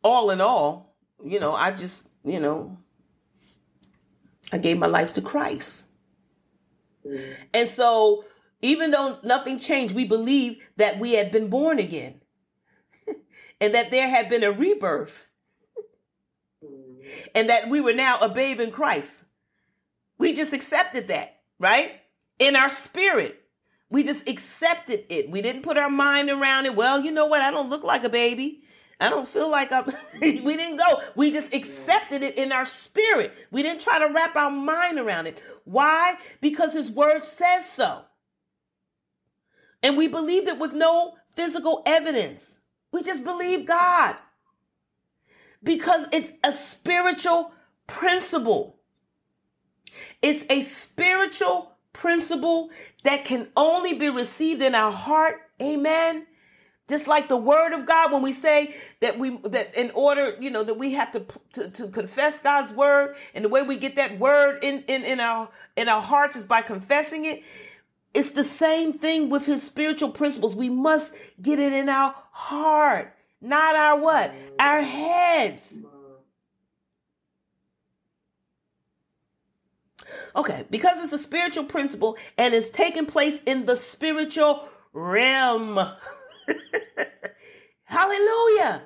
all in all, you know, I just, you know, I gave my life to Christ. Mm. And so even though nothing changed, we believe that we had been born again and that there had been a rebirth mm-hmm. and that we were now a babe in Christ. We just accepted that, right? In our spirit. We just accepted it. We didn't put our mind around it. Well, you know what? I don't look like a baby. I don't feel like I'm. we didn't go. We just accepted it in our spirit. We didn't try to wrap our mind around it. Why? Because His Word says so. And we believed it with no physical evidence. We just believe God because it's a spiritual principle. It's a spiritual principle that can only be received in our heart, amen, Just like the word of God, when we say that we that in order, you know, that we have to to, to confess God's word, and the way we get that word in, in in our in our hearts is by confessing it. It's the same thing with his spiritual principles. We must get it in our heart, not our what? Our heads. Okay, because it's a spiritual principle and it's taking place in the spiritual realm. Hallelujah.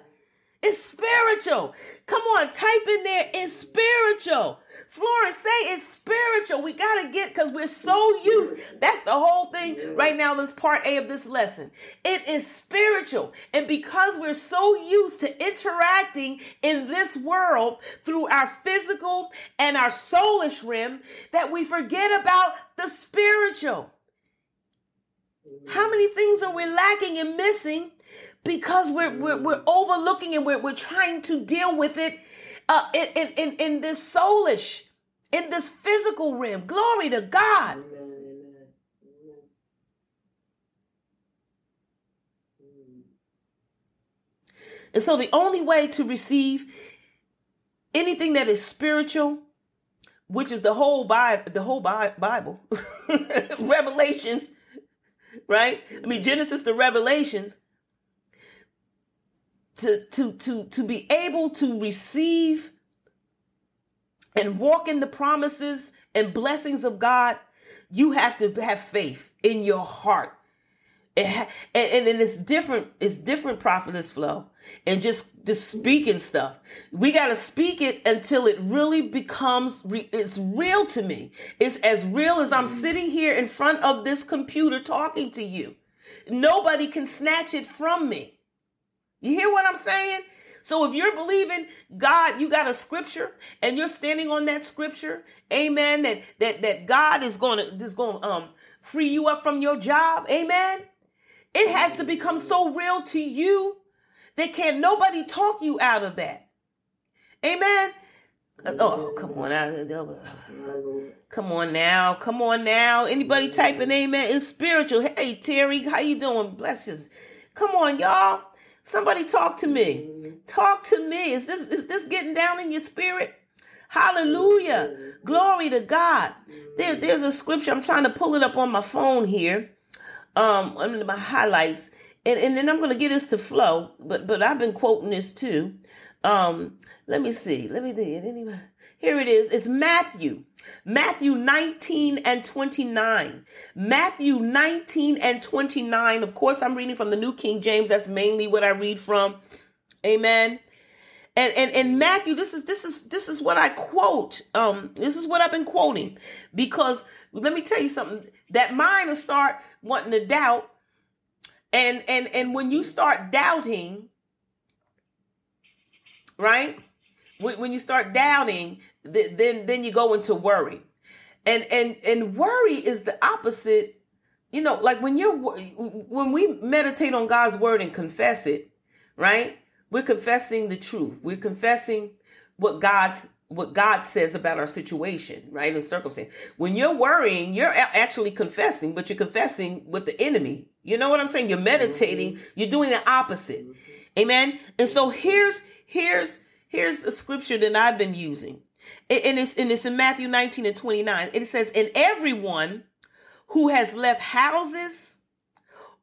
It's spiritual. Come on, type in there. It's spiritual. Florence, say it's spiritual. We got to get, because we're so used. That's the whole thing right now. This part A of this lesson. It is spiritual. And because we're so used to interacting in this world through our physical and our soulish realm, that we forget about the spiritual. How many things are we lacking and missing because we're, we're, we're overlooking and we're, we're trying to deal with it uh, in, in, in this soulish, in this physical realm. Glory to God. And so the only way to receive anything that is spiritual, which is the whole Bible, the whole Bible, Revelations, right? I mean Genesis to Revelations, to to to to be able to receive and walk in the promises and blessings of God, you have to have faith in your heart. And, and, it's different, it's different prophetess Flo and just just speaking stuff. We got to speak it until it really becomes re- it's real to me. It's as real as I'm sitting here in front of this computer talking to you. Nobody can snatch it from me. You hear what I'm saying? So if you're believing God, you got a scripture and you're standing on that scripture, amen, that that that God is going to is going to um free you up from your job, amen. It has to become so real to you that can't nobody talk you out of that. Amen. Oh, come on. Come on now. Come on now. Anybody typing amen It's spiritual. Hey Terry, how you doing? Bless you. Come on, y'all. Somebody talk to me. Talk to me. Is this is this getting down in your spirit? Hallelujah. Glory to God. There, there's a scripture. I'm trying to pull it up on my phone here. Um, under my highlights. And, and then I'm gonna get this to Flo, but but I've been quoting this too. Um, let me see. Let me think. Anyway, here it is. It's Matthew. Matthew 19 and 29. Matthew 19 and 29. Of course, I'm reading from the New King James. That's mainly what I read from. Amen. And and and Matthew, this is this is this is what I quote. Um, this is what I've been quoting because let me tell you something. That mind will start wanting to doubt, and and and when you start doubting, right? When when you start doubting, then then you go into worry. And and and worry is the opposite you know like when you're when we meditate on god's word and confess it right? We're confessing the truth. We're confessing what god's what god says about our situation right and circumstance. When you're worrying you're actually confessing but you're confessing with the enemy. You know what i'm saying? You're meditating. Mm-hmm. you're doing the opposite. Amen? And so here's here's here's a scripture that i've been using and it's, and it's in Matthew 19 and 29. It says, And everyone who has left houses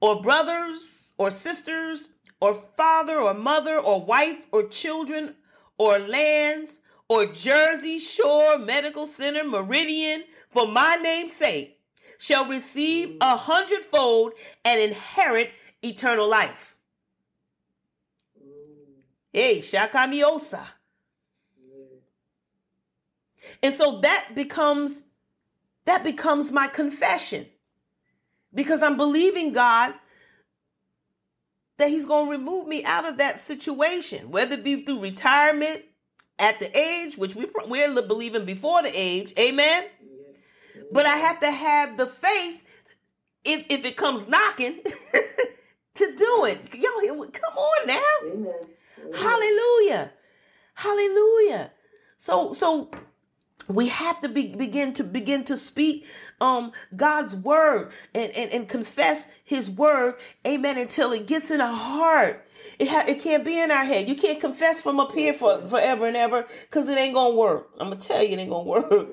or brothers or sisters or father or mother or wife or children or lands or Jersey Shore Medical Center Meridian for my name's sake shall receive a hundredfold and inherit eternal life. Hey, Shaka Shakaniosa. And so that becomes that becomes my confession. Because I'm believing God that he's going to remove me out of that situation, whether it be through retirement at the age, which we, we're believing before the age, amen? But I have to have the faith, if, if it comes knocking, to do it. Yo, come on now. Amen. Hallelujah. Hallelujah. So, so we have to be, begin to begin to speak um God's word and, and, and confess his word, amen, until it gets in our heart. It ha- it can't be in our head. You can't confess from up here for forever and ever because it ain't gonna work. I'm gonna tell you it ain't gonna work.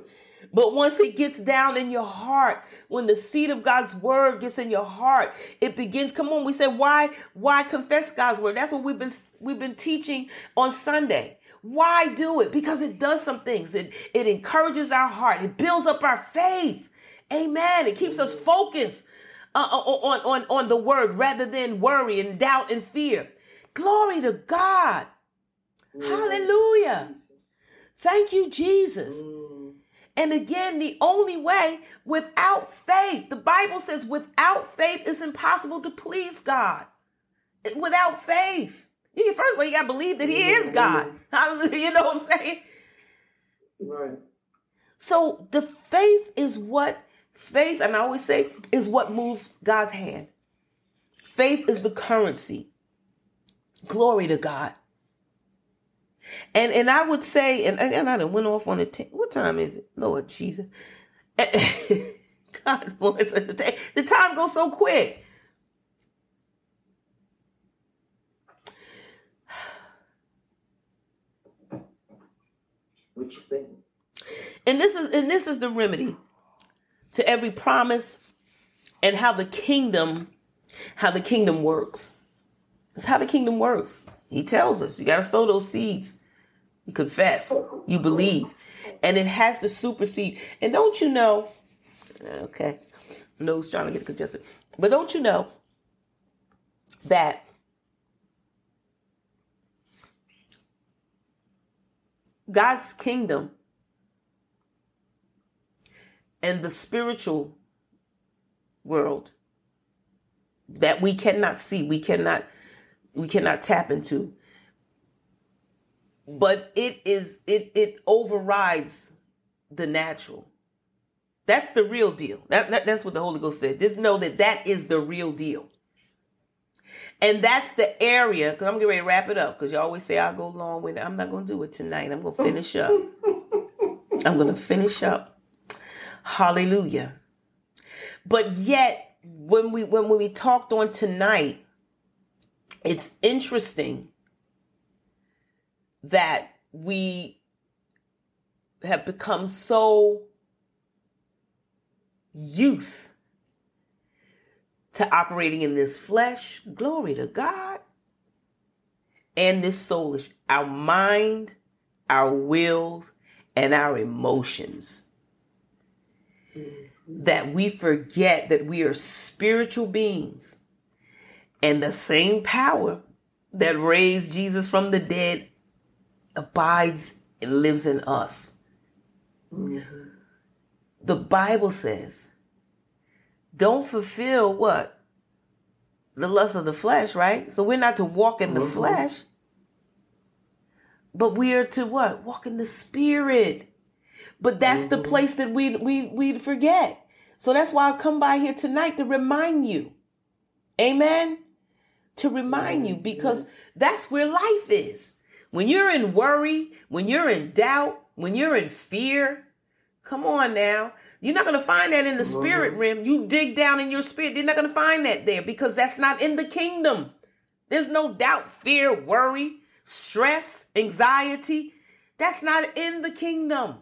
But once it gets down in your heart, when the seed of God's word gets in your heart, it begins. Come on, we say, why, why confess God's word? That's what we've been we've been teaching on Sunday. Why do it? Because it does some things. It, it encourages our heart. It builds up our faith. Amen. It keeps us focused uh, uh on, on, on the word rather than worry and doubt and fear. Glory to God. Hallelujah. Thank you, Jesus. And again, the only way without faith, the Bible says without faith it's impossible to please God. Without faith. You first of all, you gotta believe that He mm-hmm. is God. Mm-hmm. Hallelujah. You know what I'm saying? Right. So the faith is what faith, and I always say, is what moves God's hand. Faith is the currency. Glory to God. And and I would say, and, and I done went off on a t- what time is it? Lord Jesus. God, boys, the time goes so quick. What you think? And this is and this is the remedy to every promise and how the kingdom how the kingdom works. It's how the kingdom works. He tells us you got to sow those seeds. You confess, you believe, and it has to supersede. And don't you know? Okay, nose trying to get congested, but don't you know that God's kingdom and the spiritual world that we cannot see, we cannot we cannot tap into. But it is it it overrides the natural. That's the real deal. That, that, that's what the Holy Ghost said. Just know that that is the real deal. And that's the area, because I'm getting ready to wrap it up, because you always say I'll go long with it. I'm not going to do it tonight. I'm going to finish up. I'm going to finish up. Hallelujah. But yet, when we when, when we talked on tonight, it's interesting that we have become so used to operating in this flesh, glory to God, and this soulish, our mind, our wills, and our emotions. Mm-hmm. That we forget that we are spiritual beings and the same power that raised Jesus from the dead abides and lives in us. Mm-hmm. The Bible says don't fulfill what? The lust of the flesh, right? So we're not to walk in the mm-hmm. flesh, but we are to what? Walk in the spirit. But that's mm-hmm. the place that we we we forget. So that's why I've come by here tonight to remind you. Amen. To remind you because that's where life is. When you're in worry, when you're in doubt, when you're in fear, come on now. You're not going to find that in the spirit realm. You dig down in your spirit, you're not going to find that there because that's not in the kingdom. There's no doubt, fear, worry, stress, anxiety. That's not in the kingdom.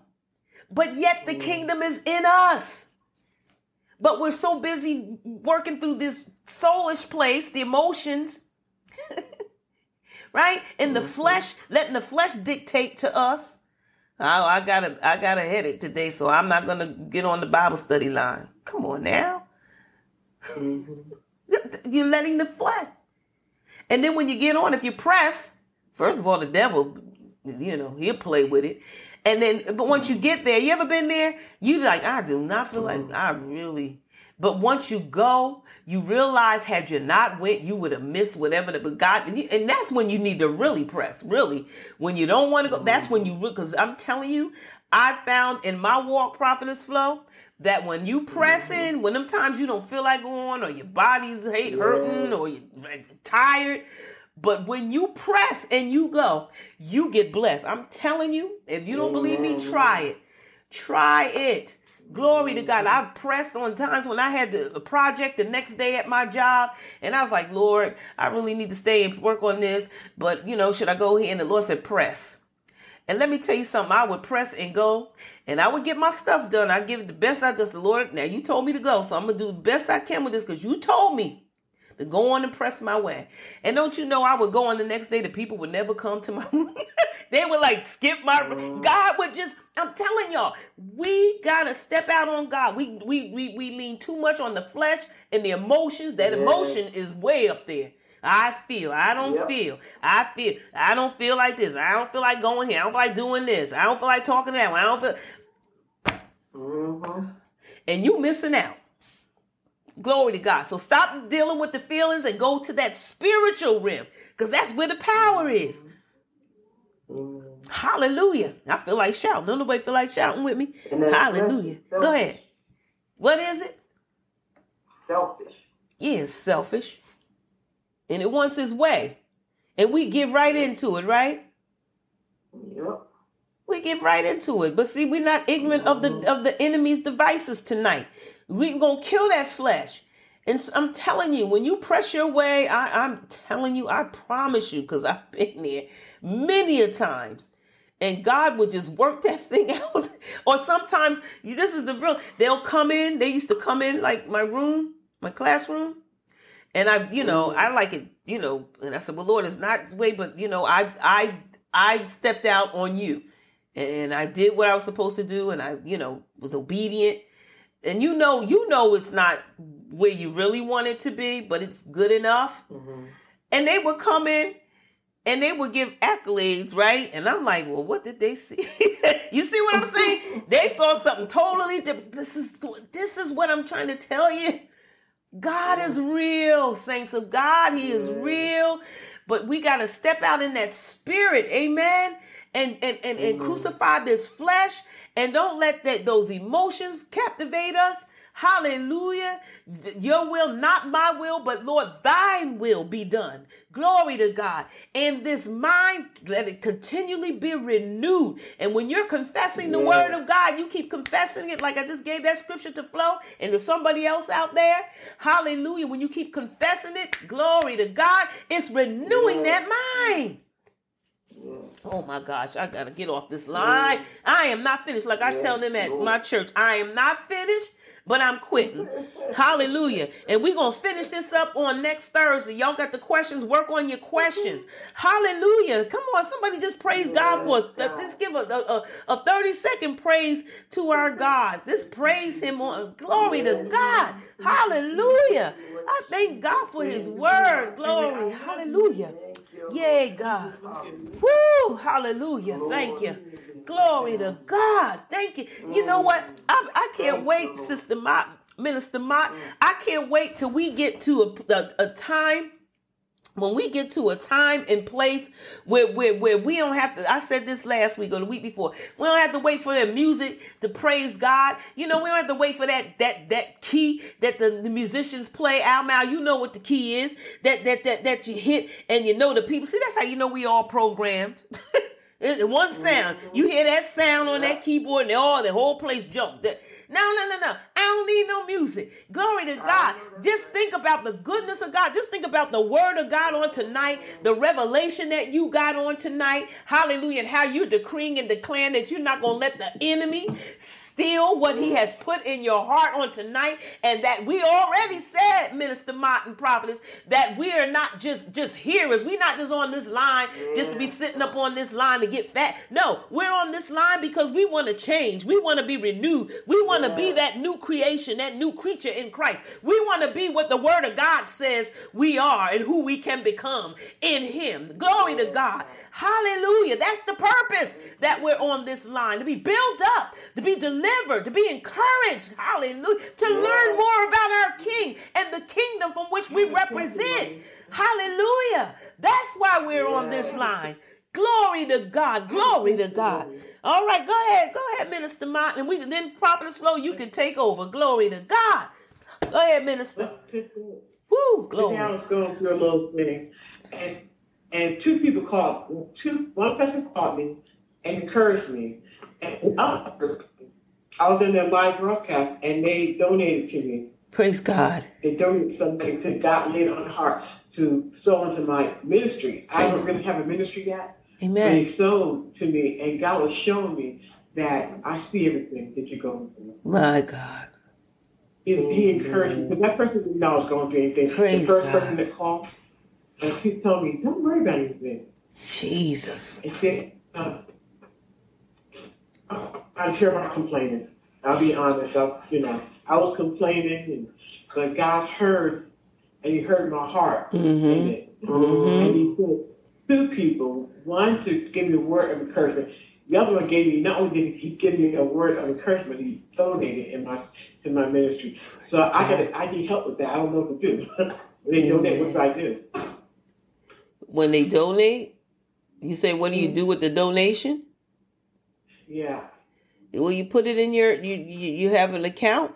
But yet the kingdom is in us. But we're so busy working through this soulish place, the emotions, right? In the mm-hmm. flesh, letting the flesh dictate to us. Oh, I got a I got a headache today, so I'm not gonna get on the Bible study line. Come on now. Mm-hmm. You're letting the flesh. And then when you get on, if you press, first of all, the devil, you know, he'll play with it. And then, but once you get there, you ever been there? You like, I do not feel like mm-hmm. I really but once you go, you realize had you not went, you would have missed whatever. But God, and that's when you need to really press. Really, when you don't want to go, that's when you because I'm telling you, I found in my walk, prophetess Flo, that when you press mm-hmm. in, when them times you don't feel like going, or your body's hate hurting, or you're tired. But when you press and you go, you get blessed. I'm telling you, if you don't believe me, try it. Try it. Glory to God. I pressed on times when I had the, project the next day at my job, and I was like, Lord, I really need to stay and work on this. But, you know, should I go here? And the Lord said, press. And let me tell you something. I would press and go, and I would get my stuff done. I give it the best I does. The Lord, now you told me to go, so I'm gonna do the best I can with this because you told me to go on and press my way. And don't you know, I would go on the next day. The people would never come to my room. they would like skip my room. God would just. I'm telling y'all, we gotta step out on God. We we we we lean too much on the flesh and the emotions. That emotion is way up there. I feel. I don't yep. feel. I feel. I don't feel like this. I don't feel like going here. I don't feel like doing this. I don't feel like talking that way. I don't feel. Mm-hmm. And you missing out. Glory to God. So stop dealing with the feelings and go to that spiritual realm because that's where the power is. Mm-hmm. Hallelujah. I feel like shouting. Don't nobody feel like shouting with me? Hallelujah. Go ahead. What is it? Selfish. Yeah, selfish and it wants its way. And we give right into it, right? Yep. We give right into it. But see, we're not ignorant of the of the enemy's devices tonight. We're gonna kill that flesh. And I'm telling you, when you press your way, I, I'm telling you, I promise you, because I've been there many a times. And God would just work that thing out. or sometimes, this is the real, they'll come in. They used to come in like my room, my classroom. And I, you know, I mm-hmm. like it, you know, and I said, well, Lord, it's not the way, but you know, I, I, I stepped out on you and I did what I was supposed to do. And I, you know, was obedient and you know, you know, it's not where you really want it to be, but it's good enough. Mm-hmm. And they would come in and they would give accolades, right? And I'm like, well, what did they see? you see what I'm saying? they saw something totally different. This is this is what I'm trying to tell you. God is real, saints of God. He is real. But we got to step out in that spirit, amen, and and and, and crucify this flesh, and don't let that those emotions captivate us. Hallelujah. Your will, not my will, but Lord, thine will be done. Glory to God. And this mind, let it continually be renewed. And when you're confessing the word of God, you keep confessing it like I just gave that scripture to Flo and to somebody else out there. Hallelujah. When you keep confessing it, glory to God, it's renewing that mind. Oh my gosh, I gotta get off this line. I am not finished. Like I tell them at my church, I am not finished but I'm quitting. Hallelujah. And we're going to finish this up on next Thursday. Y'all got the questions. Work on your questions. Hallelujah. Come on. Somebody just praise God for Let's give a, a, a 30 second praise to our God. Let's praise him on glory to God. Hallelujah. I thank God for his word. Glory. Hallelujah. Yay, God. Woo. Hallelujah. Thank you. Glory to God. Thank you. You know what? I, I can't wait, Sister Mott, Minister Mott. I can't wait till we get to a, a, a time when we get to a time and place where, where, where we don't have to, I said this last week or the week before, we don't have to wait for the music to praise God. You know, we don't have to wait for that, that, that key that the, the musicians play. Al Mal, you know what the key is that, that, that, that you hit and you know the people. See, that's how you know we all programmed. one sound. You hear that sound on that keyboard, and all the whole place jumped. No, no, no, no. I don't need no music. Glory to God. Just think about the goodness of God. Just think about the word of God on tonight, the revelation that you got on tonight. Hallelujah. And how you're decreeing and declaring that you're not going to let the enemy steal what he has put in your heart on tonight. And that we already said, Minister Martin Prophetess, that we are not just, just hearers. We're not just on this line just to be mm. sitting up on this line to get fat. No, we're on this line because we want to change. We want to be renewed. We want want to be that new creation, that new creature in Christ. We want to be what the Word of God says we are and who we can become in Him. Glory to God. Hallelujah. That's the purpose that we're on this line to be built up, to be delivered, to be encouraged. Hallelujah. To learn more about our King and the kingdom from which we represent. Hallelujah. That's why we're on this line. Glory to God. Glory to God. All right, go ahead. Go ahead, Minister Martin. And we can then Prophetess Flo, you can take over. Glory to God. Go ahead, Minister. Woo, glory. I was going through a little thing. And and two people called two one person called me and encouraged me. And I was in their live broadcast and they donated to me. Praise God. They donated something to God laid on hearts to sow into my ministry. I don't really have a ministry yet. Amen. They sowed to me, and God was showing me that I see everything that you're going through. My God. He, he encouraged me because that person didn't know I was going through anything. Praise the first God. person that called, and she told me, "Don't worry about anything." Jesus. And said, uh, "I'm sure about complaining." I'll be honest. I, you know, I was complaining, and but God heard, and He heard my heart. Mm-hmm. it. And He said two people, one to give me a word of encouragement. The other one gave me not only did he give me a word of encouragement, he donated in my in my ministry. So I got I need help with that. I don't know what to do. when they donate, what do I do? When they donate, you say, what do you do with the donation? Yeah. Well, you put it in your, you, you, you have an account?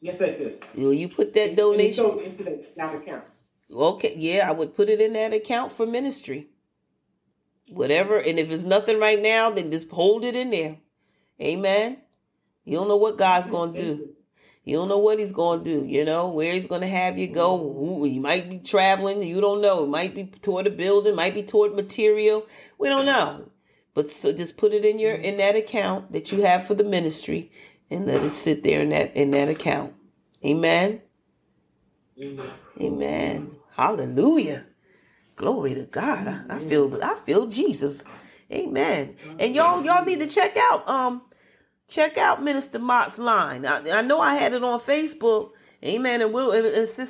Yes, I do. Will you put that donation? into that account. Okay, yeah, I would put it in that account for ministry. Whatever, and if it's nothing right now, then just hold it in there. Amen. You don't know what God's going to do. You don't know what He's going to do. You know where He's going to have you go. Who He might be traveling. You don't know. It might be toward a building. Might be toward material. We don't know. But so just put it in your in that account that you have for the ministry, and let it sit there in that in that account. Amen. Amen. Hallelujah. Glory to God. I, I feel I feel Jesus. Amen. And y'all y'all need to check out um check out Minister Mott's line. I, I know I had it on Facebook. Amen. And we'll and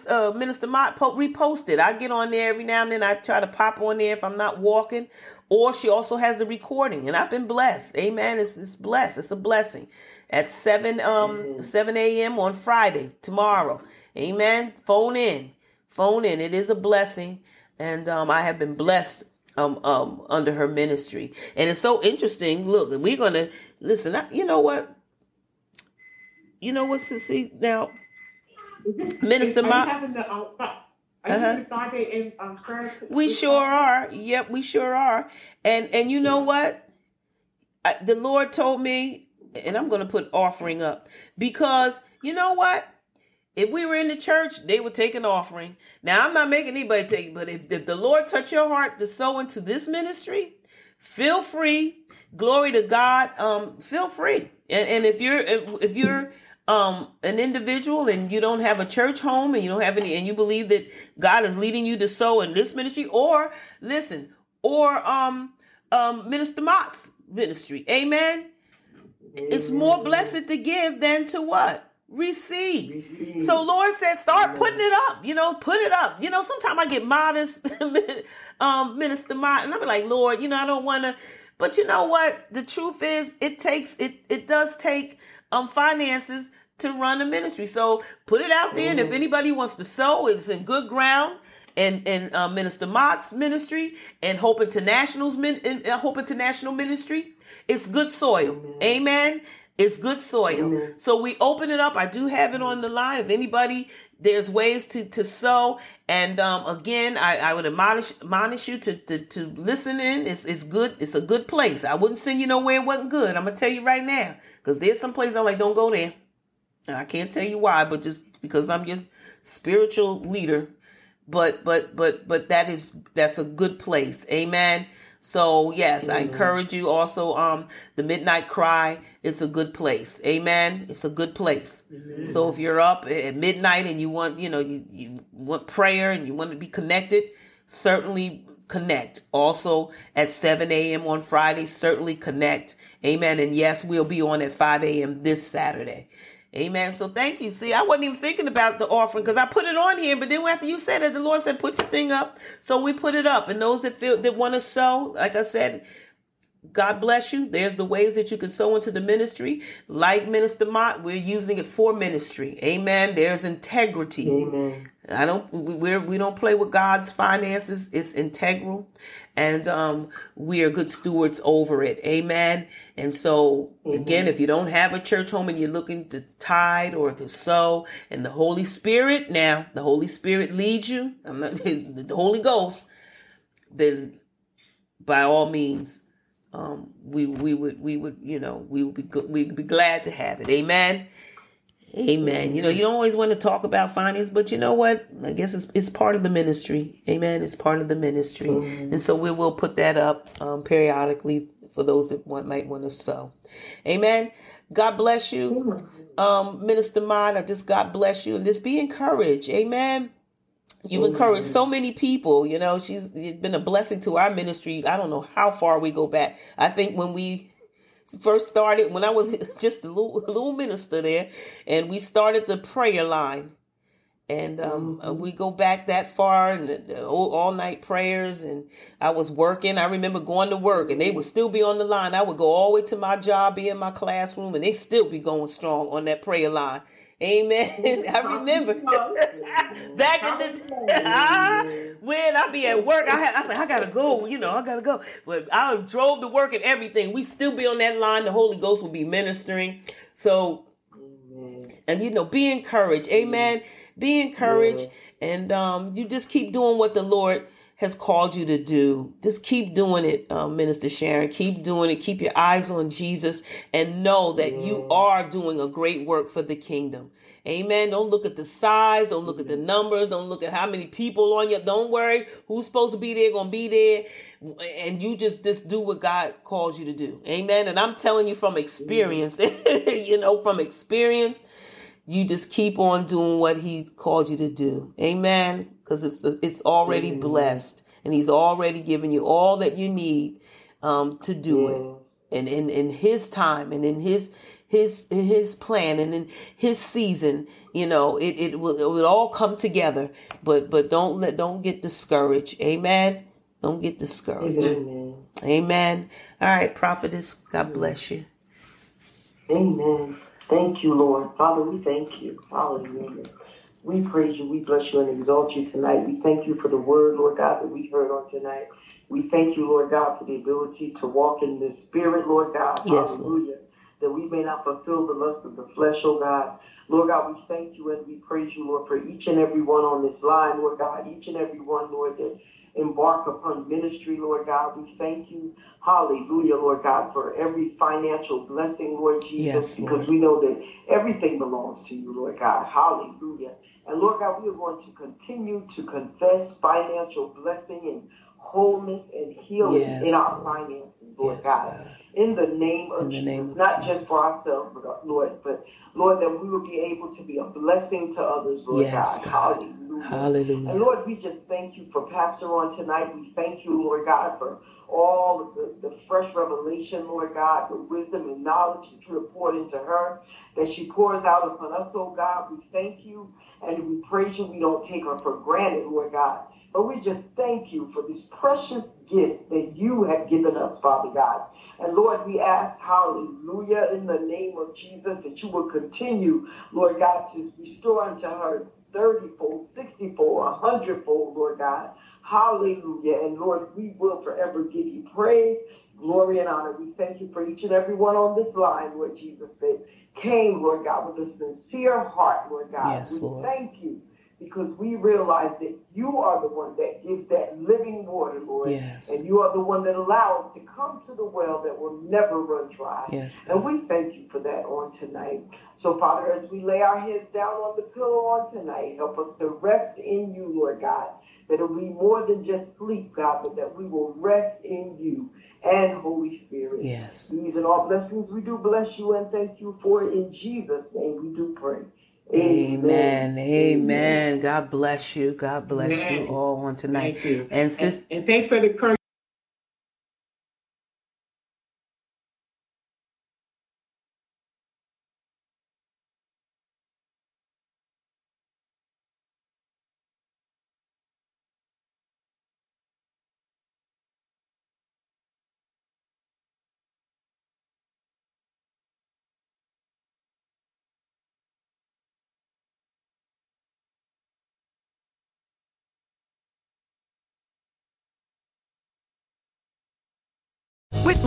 uh, Minister Mott po- reposted. I get on there every now and then. I try to pop on there if I'm not walking. Or she also has the recording, and I've been blessed. Amen. It's, it's blessed. It's a blessing. At seven um seven a.m. on Friday tomorrow. Amen. Phone in, phone in. It is a blessing, and um I have been blessed um um under her ministry, and it's so interesting. Look, we're gonna listen. I, you know what? You know what, Sissy? Now, Minister Are you Mott. having the, Are you Uh-huh. um. We sure are. Yep, we sure are. And and you know what? I, the Lord told me, and I'm going to put offering up because you know what? If we were in the church, they would take an offering. Now I'm not making anybody take, but if, if the Lord touch your heart to sow into this ministry, feel free. Glory to God. Um, feel free. And and if you're if, if you're um an individual and you don't have a church home and you don't have any and you believe that God is leading you to sow in this ministry, or listen, or um um Minister Mott's ministry, amen. It's more blessed to give than to what? Receive. So Lord said, start putting it up. You know, put it up. You know, sometimes I get modest, um, Minister Mott, and I'm like, Lord, you know, I don't want to. But you know what? The truth is, it takes it. It does take um finances to run a ministry. So put it out there, and if anybody wants to sow, it's in good ground. And and uh, Minister Mott's ministry and Hope International's min, and, uh, Hope International ministry, it's good soil. Amen. It's good soil. So we open it up. I do have it on the line. If anybody, there's ways to to sow. And um, again, I, I would admonish admonish you to, to to listen in. It's it's good. It's a good place. I wouldn't send you nowhere it wasn't good. I'm gonna tell you right now, because there's some places I'm like, don't go there. And I can't tell you why, but just because I'm your spiritual leader. But but but but that is that's a good place. Amen. So yes, I encourage you also um the midnight cry, it's a good place. Amen. It's a good place. So if you're up at midnight and you want, you know, you, you want prayer and you want to be connected, certainly connect. Also at 7 a.m. on Friday, certainly connect. Amen. And yes, we'll be on at 5 a.m. this Saturday. Amen. So thank you. See, I wasn't even thinking about the offering because I put it on here, but then after you said it, the Lord said, put your thing up. So we put it up. And those that feel that want to sow, like I said, God bless you. There's the ways that you can sow into the ministry. Like Minister Mott, we're using it for ministry. Amen. There's integrity. I don't we- we're we don't play with God's finances. It's integral. And um we are good stewards over it. Amen. And so again, if you don't have a church home and you're looking to tithe or to sow, and the Holy Spirit now, the Holy Spirit leads you, I'm not the Holy Ghost, then by all means um, we we would we would you know we would be we'd be glad to have it. Amen. Amen. You know, you don't always want to talk about finance, but you know what? I guess it's, it's part of the ministry. Amen. It's part of the ministry. Mm-hmm. And so we will put that up um, periodically for those that want, might want to sow. Amen. God bless you. Um, Minister Mott, I just God bless you and just be encouraged. Amen. You've encouraged so many people. You know, she's been a blessing to our ministry. I don't know how far we go back. I think when we first started when I was just a little, a little minister there, and we started the prayer line. And um, mm-hmm. we go back that far, and all, all night prayers. And I was working. I remember going to work, and they would still be on the line. I would go all the way to my job, be in my classroom, and they still be going strong on that prayer line. Amen. I remember back in the day when I be at work, I had, I said I gotta go. You know, I gotta go. But I drove to work and everything. We still be on that line. The Holy Ghost will be ministering. So, and you know, be encouraged. Amen. Be encouraged, and um, you just keep doing what the Lord has called you to do. Just keep doing it, um, Minister Sharon. Keep doing it. Keep your eyes on Jesus and know that you are doing a great work for the kingdom. Amen. Don't look at the size. Don't look at the numbers. Don't look at how many people on you. Don't worry who's supposed to be there, gonna be there. And you just, just do what God calls you to do. Amen. And I'm telling you from experience, you know, from experience, you just keep on doing what he called you to do. Amen. Because it's it's already Amen. blessed, and he's already given you all that you need um, to do yeah. it. And in, in his time and in his his his plan and in his season, you know, it, it will it will all come together. But but don't let don't get discouraged. Amen. Don't get discouraged. Amen. Amen. All right, prophetess. God bless you. Amen. Thank you, Lord. Father, we thank you. Hallelujah. We praise you, we bless you, and exalt you tonight. We thank you for the word, Lord God, that we heard on tonight. We thank you, Lord God, for the ability to walk in the spirit, Lord God. Yes, Hallelujah. Lord. That we may not fulfill the lust of the flesh, oh God. Lord God, we thank you and we praise you, Lord, for each and every one on this line, Lord God, each and every one, Lord, that embark upon ministry, Lord God. We thank you, hallelujah, Lord God, for every financial blessing, Lord Jesus, yes, because we know that everything belongs to you, Lord God. Hallelujah. And Lord God, we are going to continue to confess financial blessing and wholeness and healing yes, in our finances, Lord yes, God. God. In the name of Jesus, name of not Jesus. just for ourselves, but Lord, but Lord, that we will be able to be a blessing to others, Lord yes, God. God. Hallelujah. Hallelujah. And Lord, we just thank you for Pastor on tonight. We thank you, Lord God, for all of the, the fresh revelation, Lord God, the wisdom and knowledge that you have poured into her, that she pours out upon us, oh God. We thank you and we praise you. We don't take her for granted, Lord God. But we just thank you for this precious gift that you have given us, Father God. And Lord, we ask, hallelujah, in the name of Jesus, that you will continue, Lord God, to restore unto her 30 fold, 60 fold, 100 fold, Lord God. Hallelujah. And Lord, we will forever give you praise, glory, and honor. We thank you for each and every one on this line, Lord Jesus, that came, Lord God, with a sincere heart, Lord God. Yes, we Lord. thank you because we realize that you are the one that gives that living water, Lord. Yes. And you are the one that allows to come to the well that will never run dry. Yes, And we thank you for that on tonight. So, Father, as we lay our heads down on the pillow on tonight, help us to rest in you, Lord God. That it will be more than just sleep, God, but that we will rest in you and Holy Spirit. Yes. These and all blessings we do bless you and thank you for. In Jesus' name we do pray. Amen. Amen. God bless you. God bless Amen. you all on tonight. Thank you. And sis, And, and thanks for the encouragement.